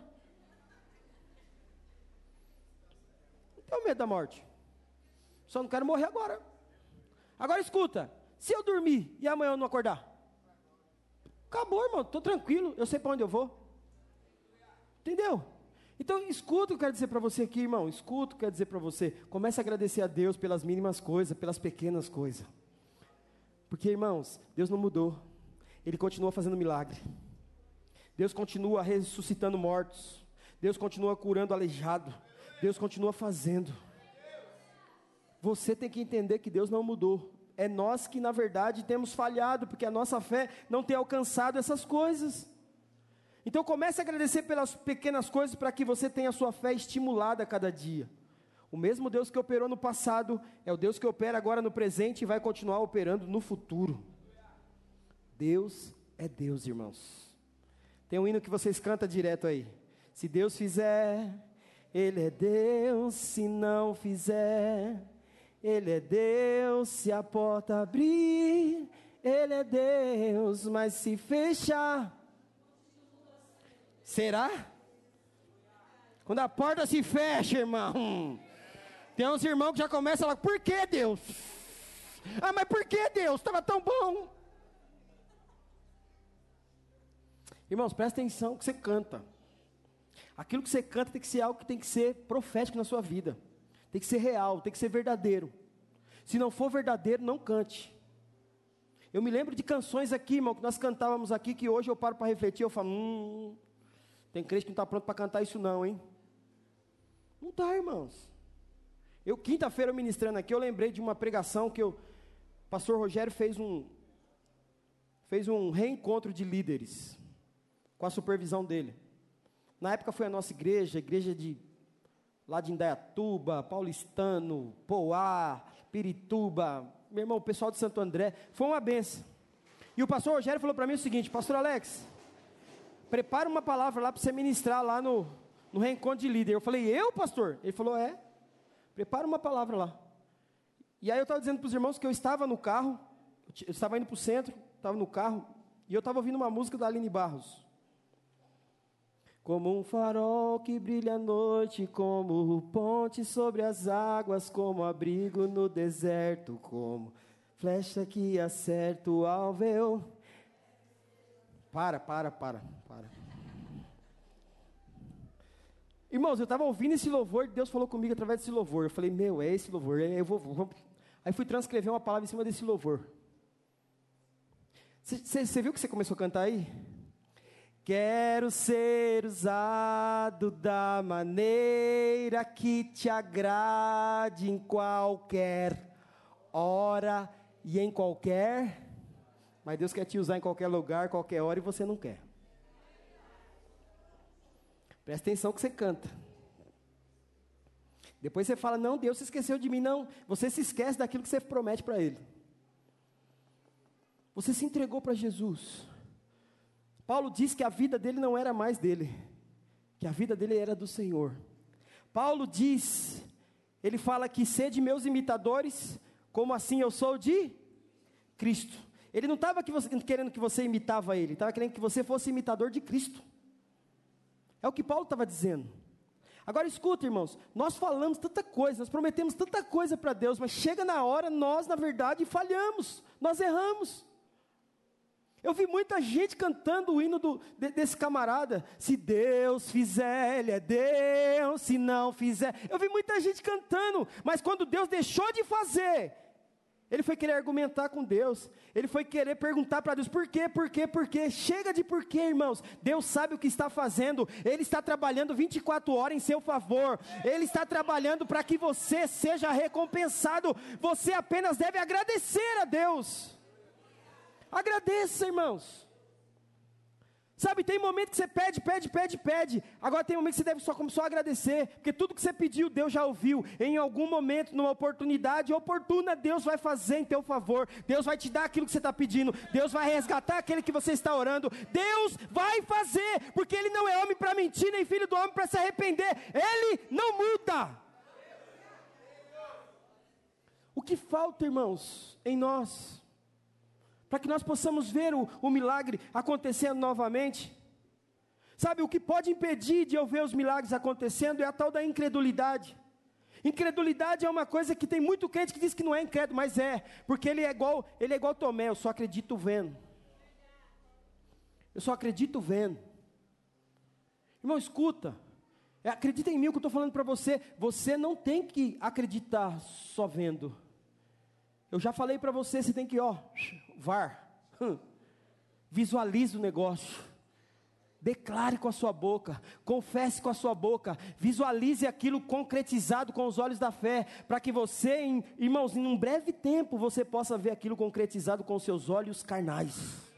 Não tenho medo da morte. Só não quero morrer agora. Agora escuta, se eu dormir e amanhã eu não acordar, acabou, irmão, estou tranquilo, eu sei para onde eu vou. Entendeu? Então, escuta o que eu quero dizer para você aqui, irmão. Escuta o que eu quero dizer para você. Comece a agradecer a Deus pelas mínimas coisas, pelas pequenas coisas. Porque, irmãos, Deus não mudou. Ele continua fazendo milagre. Deus continua ressuscitando mortos. Deus continua curando aleijado. Deus continua fazendo. Você tem que entender que Deus não mudou. É nós que, na verdade, temos falhado, porque a nossa fé não tem alcançado essas coisas. Então comece a agradecer pelas pequenas coisas para que você tenha a sua fé estimulada a cada dia. O mesmo Deus que operou no passado é o Deus que opera agora no presente e vai continuar operando no futuro. Deus é Deus, irmãos. Tem um hino que vocês cantam direto aí. Se Deus fizer, Ele é Deus. Se não fizer, Ele é Deus. Se a porta abrir, Ele é Deus. Mas se fechar, será? Quando a porta se fecha, irmão. Tem uns irmãos que já começam lá, por que Deus? Ah, mas por que Deus? Estava tão bom. Irmãos, presta atenção que você canta. Aquilo que você canta tem que ser algo que tem que ser profético na sua vida. Tem que ser real, tem que ser verdadeiro. Se não for verdadeiro, não cante. Eu me lembro de canções aqui, irmão, que nós cantávamos aqui, que hoje eu paro para refletir, eu falo, hum, tem crente que não está pronto para cantar isso não, hein? Não está, irmãos. Eu, quinta-feira, ministrando aqui, eu lembrei de uma pregação que o pastor Rogério fez um, fez um reencontro de líderes, com a supervisão dele. Na época foi a nossa igreja, igreja de lá de Indaiatuba, Paulistano, Poá, Pirituba, meu irmão, o pessoal de Santo André, foi uma benção. E o pastor Rogério falou para mim o seguinte: Pastor Alex, prepara uma palavra lá para você ministrar lá no, no reencontro de líder. Eu falei, eu, pastor? Ele falou, é. Prepara uma palavra lá. E aí eu estava dizendo para os irmãos que eu estava no carro, eu estava indo para o centro, estava no carro, e eu estava ouvindo uma música da Aline Barros. Como um farol que brilha à noite, como ponte sobre as águas, como abrigo no deserto, como flecha que acerta o alveu. Para, para, para, para. Irmãos, eu estava ouvindo esse louvor, Deus falou comigo através desse louvor. Eu falei, meu, é esse louvor, eu vou, vou. Aí fui transcrever uma palavra em cima desse louvor. Você viu que você começou a cantar aí? Quero ser usado da maneira que te agrade em qualquer hora e em qualquer. Mas Deus quer te usar em qualquer lugar, qualquer hora e você não quer. Presta atenção que você canta. Depois você fala: Não, Deus se esqueceu de mim. Não, você se esquece daquilo que você promete para Ele. Você se entregou para Jesus. Paulo diz que a vida dele não era mais dele, que a vida dele era do Senhor. Paulo diz, ele fala que sede meus imitadores, como assim eu sou de Cristo. Ele não estava querendo que você imitava ele, estava querendo que você fosse imitador de Cristo. É o que Paulo estava dizendo. Agora escuta, irmãos, nós falamos tanta coisa, nós prometemos tanta coisa para Deus, mas chega na hora, nós, na verdade, falhamos, nós erramos. Eu vi muita gente cantando o hino do, de, desse camarada. Se Deus fizer, Ele é Deus. Se não fizer. Eu vi muita gente cantando. Mas quando Deus deixou de fazer, ele foi querer argumentar com Deus. Ele foi querer perguntar para Deus: por quê, por quê, por quê? Chega de por quê, irmãos. Deus sabe o que está fazendo. Ele está trabalhando 24 horas em seu favor. Ele está trabalhando para que você seja recompensado. Você apenas deve agradecer a Deus. Agradeça, irmãos. Sabe, tem momento que você pede, pede, pede, pede. Agora tem momento que você deve só, só agradecer, porque tudo que você pediu, Deus já ouviu. Em algum momento, numa oportunidade oportuna, Deus vai fazer em teu favor. Deus vai te dar aquilo que você está pedindo. Deus vai resgatar aquele que você está orando. Deus vai fazer, porque Ele não é homem para mentir, nem filho do homem para se arrepender. Ele não muda. O que falta, irmãos, em nós? Para que nós possamos ver o, o milagre acontecendo novamente. Sabe, o que pode impedir de eu ver os milagres acontecendo é a tal da incredulidade. Incredulidade é uma coisa que tem muito crente que diz que não é incrédulo, mas é, porque ele é igual, ele é igual Tomé, eu só acredito vendo. Eu só acredito vendo. Irmão, escuta. É, acredita em mim o que eu estou falando para você. Você não tem que acreditar só vendo. Eu já falei para você, você tem que, ó, VAR. Hum. Visualize o negócio. Declare com a sua boca, confesse com a sua boca, visualize aquilo concretizado com os olhos da fé, para que você, em, irmãos, em um breve tempo, você possa ver aquilo concretizado com seus olhos carnais.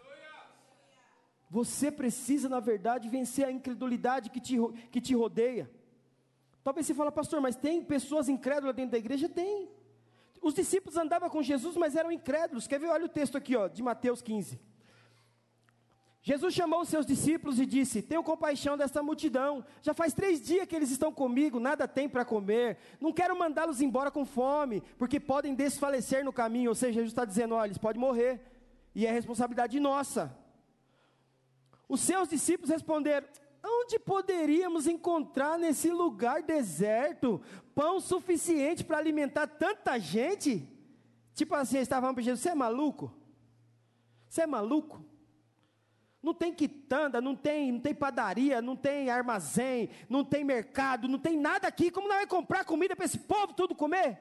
Você precisa, na verdade, vencer a incredulidade que te, que te rodeia. Talvez você fale, pastor, mas tem pessoas incrédulas dentro da igreja? Tem. Os discípulos andavam com Jesus, mas eram incrédulos. Quer ver? Olha o texto aqui, ó, de Mateus 15. Jesus chamou os seus discípulos e disse: Tenho compaixão desta multidão. Já faz três dias que eles estão comigo, nada tem para comer. Não quero mandá-los embora com fome, porque podem desfalecer no caminho. Ou seja, Jesus está dizendo: Olha, eles podem morrer, e é responsabilidade nossa. Os seus discípulos responderam: Onde poderíamos encontrar nesse lugar deserto pão suficiente para alimentar tanta gente? Tipo assim, eles estavam para Jesus: você é maluco? Você é maluco? Não tem quitanda, não tem, não tem padaria, não tem armazém, não tem mercado, não tem nada aqui. Como não vai comprar comida para esse povo tudo comer?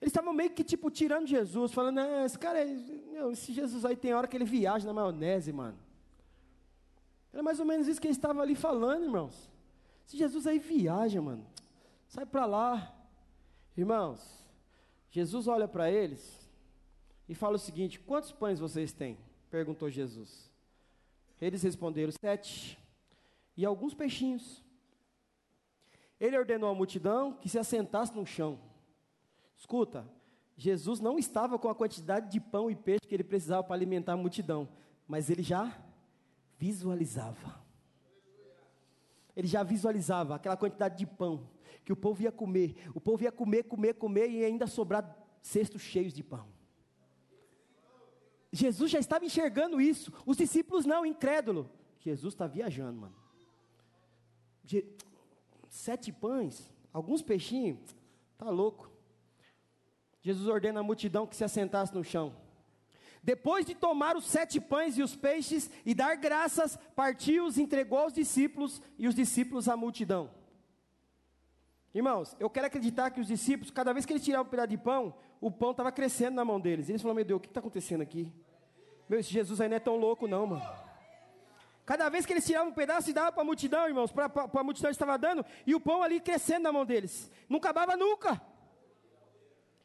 Eles estavam meio que tipo tirando Jesus, falando, não, esse cara, não, esse Jesus aí tem hora que ele viaja na maionese, mano. Era mais ou menos isso que eles estavam ali falando, irmãos. Esse Jesus aí viaja, mano. Sai para lá. Irmãos, Jesus olha para eles e fala o seguinte: Quantos pães vocês têm? perguntou Jesus. Eles responderam: Sete. E alguns peixinhos. Ele ordenou à multidão que se assentasse no chão. Escuta, Jesus não estava com a quantidade de pão e peixe que ele precisava para alimentar a multidão, mas ele já visualizava. Ele já visualizava aquela quantidade de pão que o povo ia comer. O povo ia comer, comer, comer e ainda sobrar cestos cheios de pão. Jesus já estava enxergando isso. Os discípulos não, incrédulo. Jesus está viajando, mano. Sete pães, alguns peixinhos, tá louco. Jesus ordena a multidão que se assentasse no chão. Depois de tomar os sete pães e os peixes e dar graças, partiu-os, entregou aos discípulos e os discípulos à multidão. Irmãos, eu quero acreditar que os discípulos, cada vez que eles tiravam um pedaço de pão, o pão estava crescendo na mão deles. Eles falaram, meu Deus, o que está acontecendo aqui? Meu, esse Jesus aí não é tão louco não, mano. Cada vez que eles tiravam um pedaço e davam para a multidão, irmãos, para a multidão estava dando, e o pão ali crescendo na mão deles. Não acabava nunca.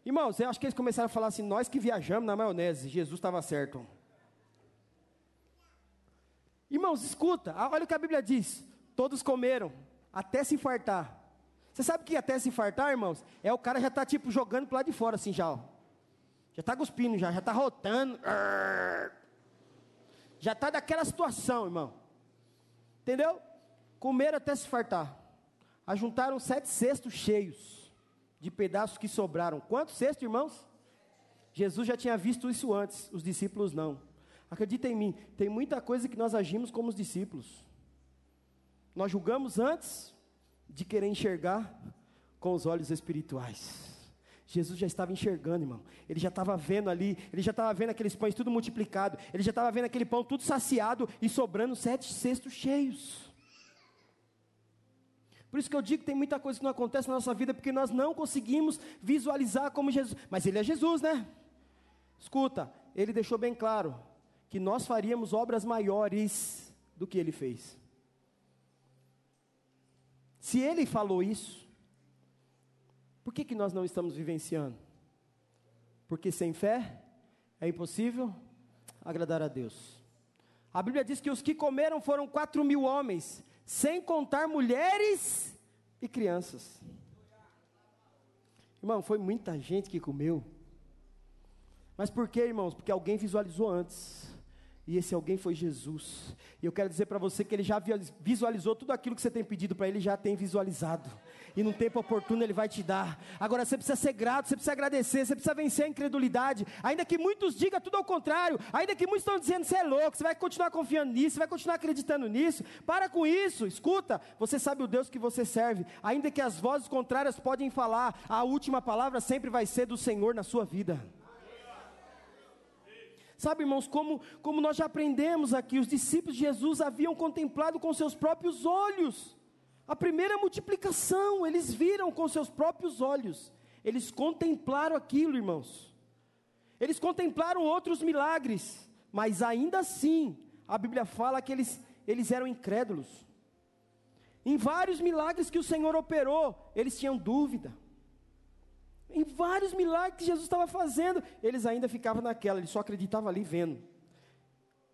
Irmãos, eu acho que eles começaram a falar assim: nós que viajamos na maionese, Jesus estava certo. Irmãos, escuta, olha o que a Bíblia diz: todos comeram, até se infartar. Você sabe que até se infartar, irmãos, é o cara já está tipo jogando para lado de fora, assim já. Ó. Já está cuspindo, já, já está rotando. Já está daquela situação, irmão. Entendeu? Comeram até se fartar. Ajuntaram sete cestos cheios de pedaços que sobraram. Quantos cestos, irmãos? Jesus já tinha visto isso antes, os discípulos não. Acredita em mim, tem muita coisa que nós agimos como os discípulos. Nós julgamos antes de querer enxergar com os olhos espirituais. Jesus já estava enxergando, irmão. Ele já estava vendo ali, ele já estava vendo aqueles pães tudo multiplicado, ele já estava vendo aquele pão tudo saciado e sobrando sete cestos cheios. Por isso que eu digo que tem muita coisa que não acontece na nossa vida porque nós não conseguimos visualizar como Jesus. Mas Ele é Jesus, né? Escuta, Ele deixou bem claro que nós faríamos obras maiores do que Ele fez. Se Ele falou isso, por que, que nós não estamos vivenciando? Porque sem fé é impossível agradar a Deus. A Bíblia diz que os que comeram foram quatro mil homens, sem contar mulheres e crianças. Irmão, foi muita gente que comeu. Mas por quê, irmãos? Porque alguém visualizou antes. E esse alguém foi Jesus. E eu quero dizer para você que ele já visualizou tudo aquilo que você tem pedido para ele, já tem visualizado. E no tempo oportuno ele vai te dar. Agora você precisa ser grato, você precisa agradecer, você precisa vencer a incredulidade. Ainda que muitos digam tudo ao contrário, ainda que muitos estão dizendo você é louco, você vai continuar confiando nisso, você vai continuar acreditando nisso. Para com isso, escuta. Você sabe o Deus que você serve. Ainda que as vozes contrárias podem falar, a última palavra sempre vai ser do Senhor na sua vida. Sabe, irmãos, como, como nós já aprendemos aqui, os discípulos de Jesus haviam contemplado com seus próprios olhos a primeira multiplicação, eles viram com seus próprios olhos, eles contemplaram aquilo, irmãos. Eles contemplaram outros milagres, mas ainda assim, a Bíblia fala que eles, eles eram incrédulos. Em vários milagres que o Senhor operou, eles tinham dúvida. Em vários milagres que Jesus estava fazendo, eles ainda ficavam naquela, eles só acreditavam ali vendo.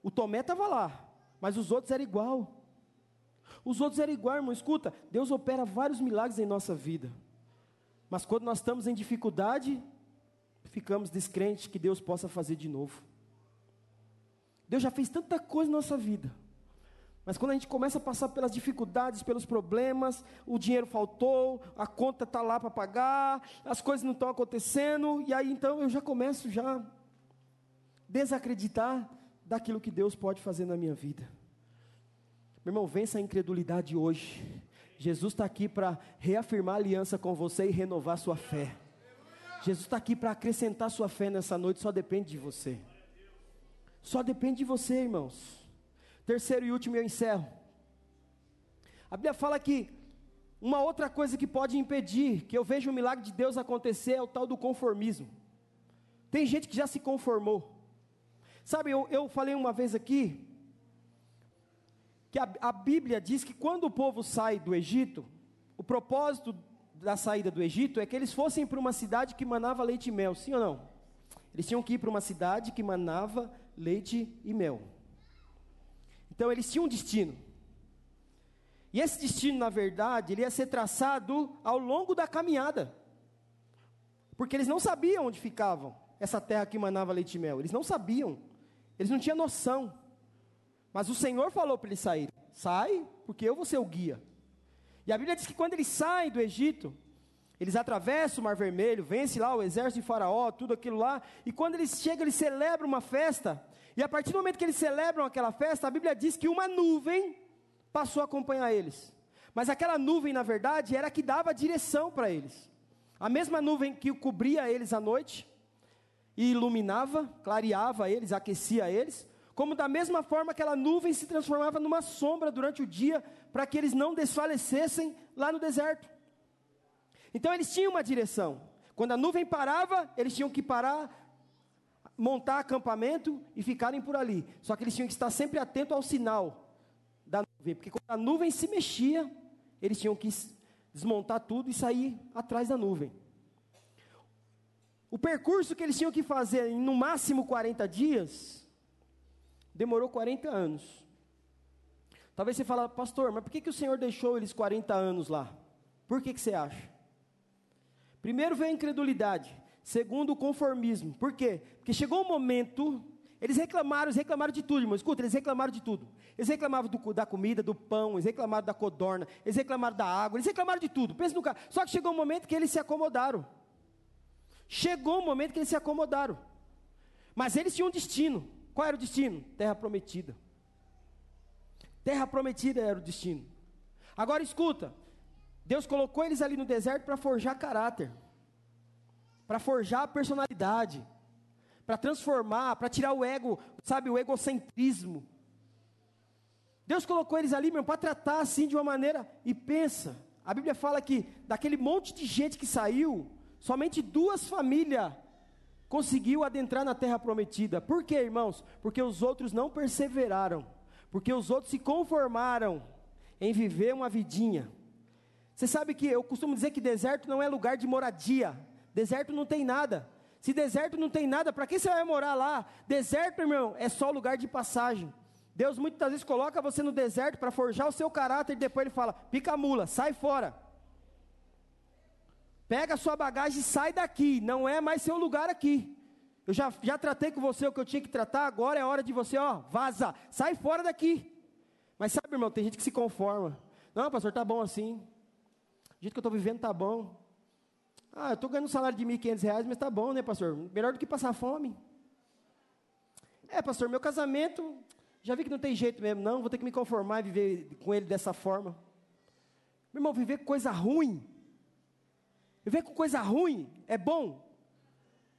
O Tomé estava lá, mas os outros eram igual. Os outros eram igual, irmão. Escuta, Deus opera vários milagres em nossa vida. Mas quando nós estamos em dificuldade, ficamos descrentes que Deus possa fazer de novo. Deus já fez tanta coisa na nossa vida. Mas quando a gente começa a passar pelas dificuldades, pelos problemas, o dinheiro faltou, a conta está lá para pagar, as coisas não estão acontecendo, e aí então eu já começo já desacreditar daquilo que Deus pode fazer na minha vida. Meu irmão, vença a incredulidade hoje. Jesus está aqui para reafirmar a aliança com você e renovar sua fé. Jesus está aqui para acrescentar sua fé nessa noite, só depende de você. Só depende de você, irmãos. Terceiro e último, eu encerro. A Bíblia fala que Uma outra coisa que pode impedir que eu veja o milagre de Deus acontecer é o tal do conformismo. Tem gente que já se conformou. Sabe, eu, eu falei uma vez aqui que a, a Bíblia diz que quando o povo sai do Egito, o propósito da saída do Egito é que eles fossem para uma cidade que manava leite e mel, sim ou não? Eles tinham que ir para uma cidade que manava leite e mel. Então eles tinham um destino. E esse destino, na verdade, ele ia ser traçado ao longo da caminhada. Porque eles não sabiam onde ficavam essa terra que manava leite e mel. Eles não sabiam. Eles não tinham noção. Mas o Senhor falou para eles saírem: sai, porque eu vou ser o guia. E a Bíblia diz que quando eles saem do Egito, eles atravessam o Mar Vermelho, vence lá o exército de Faraó, tudo aquilo lá, e quando eles chegam, eles celebram uma festa, e a partir do momento que eles celebram aquela festa, a Bíblia diz que uma nuvem passou a acompanhar eles. Mas aquela nuvem, na verdade, era que dava direção para eles. A mesma nuvem que cobria eles à noite, e iluminava, clareava eles, aquecia eles, como da mesma forma aquela nuvem se transformava numa sombra durante o dia, para que eles não desfalecessem lá no deserto. Então eles tinham uma direção. Quando a nuvem parava, eles tinham que parar, montar acampamento e ficarem por ali. Só que eles tinham que estar sempre atentos ao sinal da nuvem, porque quando a nuvem se mexia, eles tinham que desmontar tudo e sair atrás da nuvem. O percurso que eles tinham que fazer em no máximo 40 dias, demorou 40 anos. Talvez você fale, pastor, mas por que, que o Senhor deixou eles 40 anos lá? Por que, que você acha? Primeiro veio a incredulidade, segundo o conformismo. Por quê? Porque chegou um momento, eles reclamaram, eles reclamaram de tudo, irmão. Escuta, eles reclamaram de tudo. Eles reclamavam do, da comida, do pão, eles reclamaram da codorna, eles reclamaram da água, eles reclamaram de tudo. Pensa no cara. Só que chegou um momento que eles se acomodaram. Chegou um momento que eles se acomodaram. Mas eles tinham um destino. Qual era o destino? Terra prometida. Terra prometida era o destino. Agora escuta, Deus colocou eles ali no deserto para forjar caráter, para forjar a personalidade, para transformar, para tirar o ego, sabe, o egocentrismo. Deus colocou eles ali, meu, para tratar assim de uma maneira, e pensa, a Bíblia fala que daquele monte de gente que saiu, somente duas famílias conseguiu adentrar na terra prometida. Por quê, irmãos? Porque os outros não perseveraram porque os outros se conformaram em viver uma vidinha. Você sabe que eu costumo dizer que deserto não é lugar de moradia, deserto não tem nada. Se deserto não tem nada, para que você vai morar lá? Deserto, irmão, é só lugar de passagem. Deus muitas vezes coloca você no deserto para forjar o seu caráter e depois ele fala: pica a mula, sai fora. Pega a sua bagagem e sai daqui, não é mais seu lugar aqui. Eu já, já tratei com você o que eu tinha que tratar, agora é hora de você, ó, vaza, sai fora daqui. Mas sabe, irmão, tem gente que se conforma. Não, pastor, tá bom assim. O jeito que eu estou vivendo tá bom. Ah, eu estou ganhando um salário de R$ 1.500, mas tá bom, né, pastor? Melhor do que passar fome. É, pastor, meu casamento, já vi que não tem jeito mesmo, não, vou ter que me conformar e viver com ele dessa forma. Meu irmão, viver com coisa ruim. Viver com coisa ruim é bom?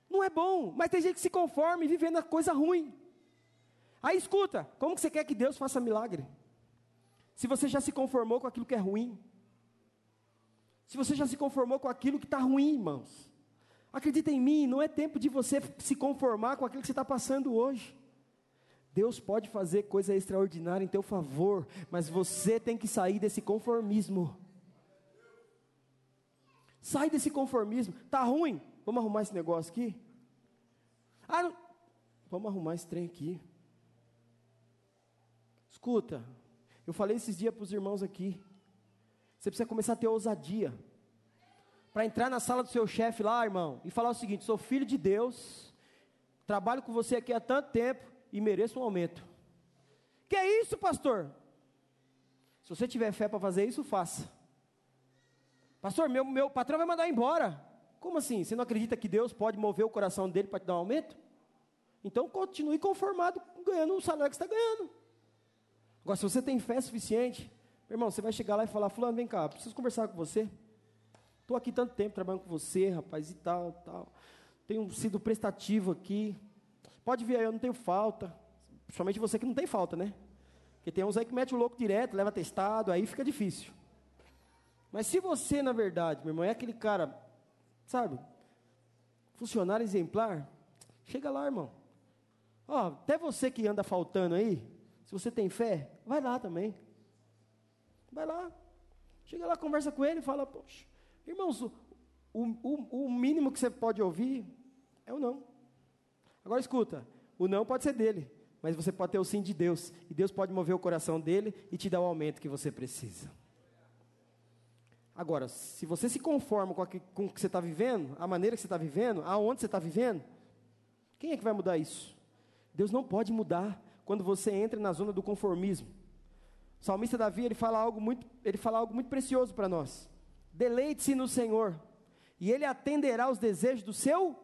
Não é bom, mas tem gente que se conforma e vivendo a coisa ruim. Aí escuta, como que você quer que Deus faça milagre? Se você já se conformou com aquilo que é ruim. Se você já se conformou com aquilo que está ruim, irmãos. Acredita em mim, não é tempo de você se conformar com aquilo que você está passando hoje. Deus pode fazer coisa extraordinária em teu favor, mas você tem que sair desse conformismo. Sai desse conformismo. Tá ruim? Vamos arrumar esse negócio aqui? Ah, não. vamos arrumar esse trem aqui. Escuta, eu falei esses dias para os irmãos aqui. Você precisa começar a ter ousadia. Para entrar na sala do seu chefe lá, irmão, e falar o seguinte: sou filho de Deus, trabalho com você aqui há tanto tempo e mereço um aumento. Que é isso, pastor? Se você tiver fé para fazer isso, faça. Pastor, meu, meu patrão vai mandar embora. Como assim? Você não acredita que Deus pode mover o coração dele para te dar um aumento? Então continue conformado ganhando o salário que você está ganhando. Agora, se você tem fé suficiente, meu irmão, você vai chegar lá e falar, fulano, vem cá, preciso conversar com você. Estou aqui tanto tempo trabalhando com você, rapaz, e tal, tal. Tenho sido prestativo aqui. Pode vir aí, eu não tenho falta. Principalmente você que não tem falta, né? Porque tem uns aí que mete o louco direto, leva testado, aí fica difícil. Mas se você, na verdade, meu irmão, é aquele cara, sabe, funcionário exemplar, chega lá, irmão. Ó, até você que anda faltando aí, se você tem fé, vai lá também. Vai lá. Chega lá, conversa com ele e fala, poxa, irmãos, o, o, o mínimo que você pode ouvir é o não. Agora escuta, o não pode ser dele, mas você pode ter o sim de Deus, e Deus pode mover o coração dele e te dar o aumento que você precisa. Agora, se você se conforma com, a, com o que você está vivendo, a maneira que você está vivendo, aonde você está vivendo, quem é que vai mudar isso? Deus não pode mudar quando você entra na zona do conformismo. O salmista Davi, ele fala algo muito, ele fala algo muito precioso para nós. Deleite-se no Senhor, e Ele atenderá os desejos do seu.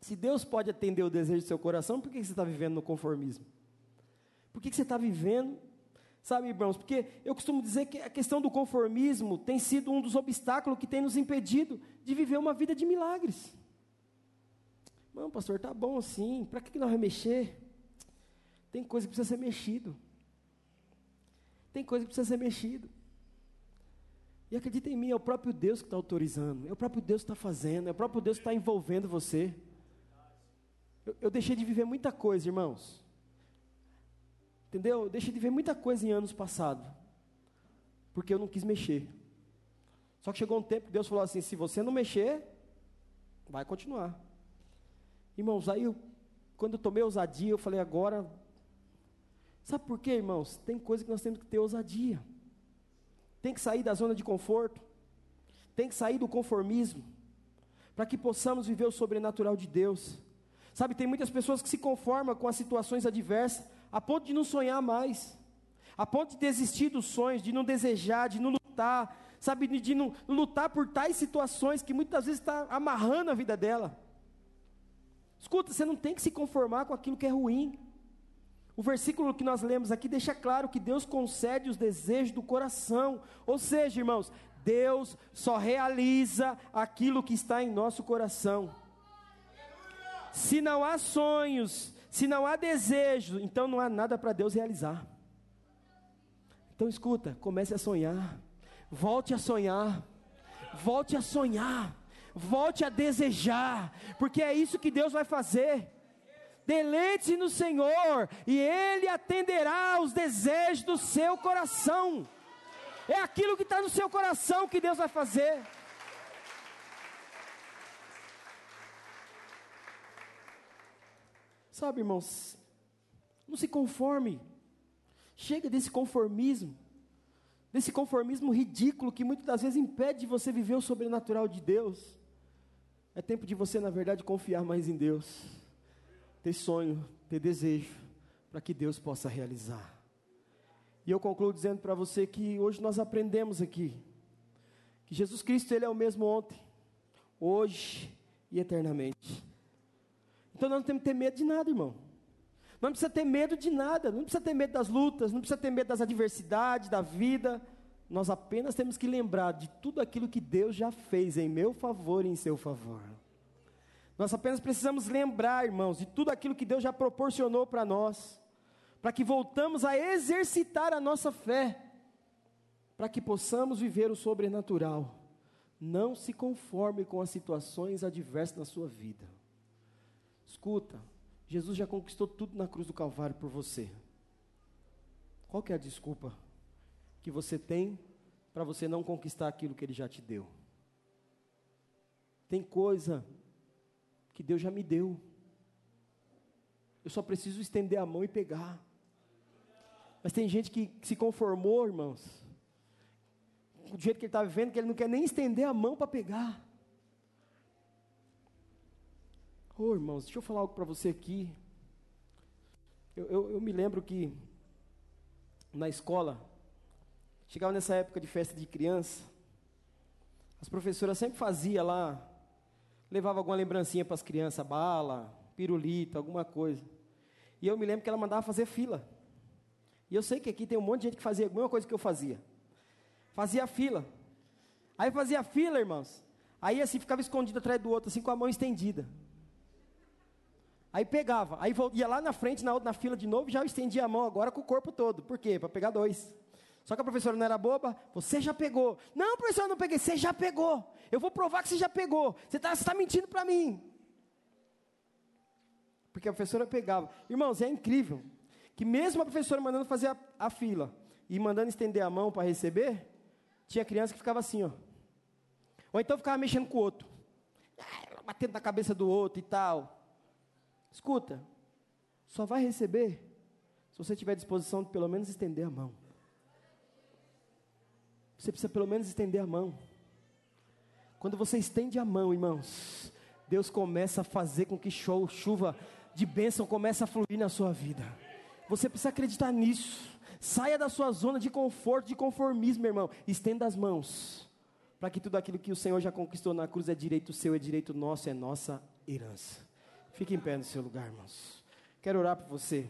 Se Deus pode atender o desejo do seu coração, por que você está vivendo no conformismo? Por que você está vivendo Sabe, irmãos, porque eu costumo dizer que a questão do conformismo tem sido um dos obstáculos que tem nos impedido de viver uma vida de milagres. Não, pastor, tá bom assim, para que nós vamos mexer? Tem coisa que precisa ser mexido. Tem coisa que precisa ser mexido. E acredita em mim, é o próprio Deus que está autorizando, é o próprio Deus que está fazendo, é o próprio Deus que está envolvendo você. Eu, eu deixei de viver muita coisa, irmãos. Entendeu? Eu deixei de ver muita coisa em anos passados. Porque eu não quis mexer. Só que chegou um tempo que Deus falou assim: se você não mexer, vai continuar. Irmãos, aí eu, quando eu tomei ousadia, eu falei: agora. Sabe por quê, irmãos? Tem coisa que nós temos que ter ousadia. Tem que sair da zona de conforto. Tem que sair do conformismo. Para que possamos viver o sobrenatural de Deus. Sabe, tem muitas pessoas que se conformam com as situações adversas a ponto de não sonhar mais, a ponto de desistir dos sonhos, de não desejar, de não lutar, sabe, de não lutar por tais situações que muitas vezes está amarrando a vida dela. Escuta, você não tem que se conformar com aquilo que é ruim. O versículo que nós lemos aqui deixa claro que Deus concede os desejos do coração. Ou seja, irmãos, Deus só realiza aquilo que está em nosso coração. Se não há sonhos, se não há desejo, então não há nada para Deus realizar. Então escuta, comece a sonhar. Volte a sonhar. Volte a sonhar. Volte a desejar, porque é isso que Deus vai fazer. Deleite no Senhor, e Ele atenderá os desejos do seu coração. É aquilo que está no seu coração que Deus vai fazer. Sabe, irmãos, não se conforme. Chega desse conformismo, desse conformismo ridículo que muitas das vezes impede de você viver o sobrenatural de Deus. É tempo de você, na verdade, confiar mais em Deus, ter sonho, ter desejo, para que Deus possa realizar. E eu concluo dizendo para você que hoje nós aprendemos aqui que Jesus Cristo ele é o mesmo ontem, hoje e eternamente. Então nós não temos que ter medo de nada, irmão. Não precisa ter medo de nada, não precisa ter medo das lutas, não precisa ter medo das adversidades, da vida. Nós apenas temos que lembrar de tudo aquilo que Deus já fez em meu favor e em seu favor. Nós apenas precisamos lembrar, irmãos, de tudo aquilo que Deus já proporcionou para nós, para que voltamos a exercitar a nossa fé, para que possamos viver o sobrenatural. Não se conforme com as situações adversas na sua vida. Escuta, Jesus já conquistou tudo na cruz do Calvário por você. Qual que é a desculpa que você tem para você não conquistar aquilo que Ele já te deu? Tem coisa que Deus já me deu. Eu só preciso estender a mão e pegar. Mas tem gente que, se conformou, irmãos, do jeito que ele está vivendo, que ele não quer nem estender a mão para pegar. Oh, irmãos, deixa eu falar algo para você aqui. Eu, eu, eu, me lembro que na escola, chegava nessa época de festa de criança, as professoras sempre faziam lá, levava alguma lembrancinha para as crianças, bala, pirulito, alguma coisa. E eu me lembro que ela mandava fazer fila. E eu sei que aqui tem um monte de gente que fazia a mesma coisa que eu fazia. Fazia fila. Aí fazia fila, irmãos. Aí assim ficava escondido atrás do outro, assim com a mão estendida. Aí pegava, aí ia lá na frente, na, na fila de novo, já estendia a mão agora com o corpo todo. Por quê? Para pegar dois. Só que a professora não era boba, você já pegou. Não, professora, eu não peguei, você já pegou. Eu vou provar que você já pegou. Você está tá mentindo para mim. Porque a professora pegava. Irmãos, é incrível que mesmo a professora mandando fazer a, a fila e mandando estender a mão para receber, tinha criança que ficava assim, ó. Ou então ficava mexendo com o outro. Batendo na cabeça do outro e tal. Escuta, só vai receber se você tiver disposição de pelo menos estender a mão. Você precisa pelo menos estender a mão. Quando você estende a mão, irmãos, Deus começa a fazer com que show, chuva de bênção comece a fluir na sua vida. Você precisa acreditar nisso. Saia da sua zona de conforto, de conformismo, irmão. Estenda as mãos. Para que tudo aquilo que o Senhor já conquistou na cruz é direito seu, é direito nosso, é nossa herança. Fique em pé no seu lugar, irmãos. Quero orar por você.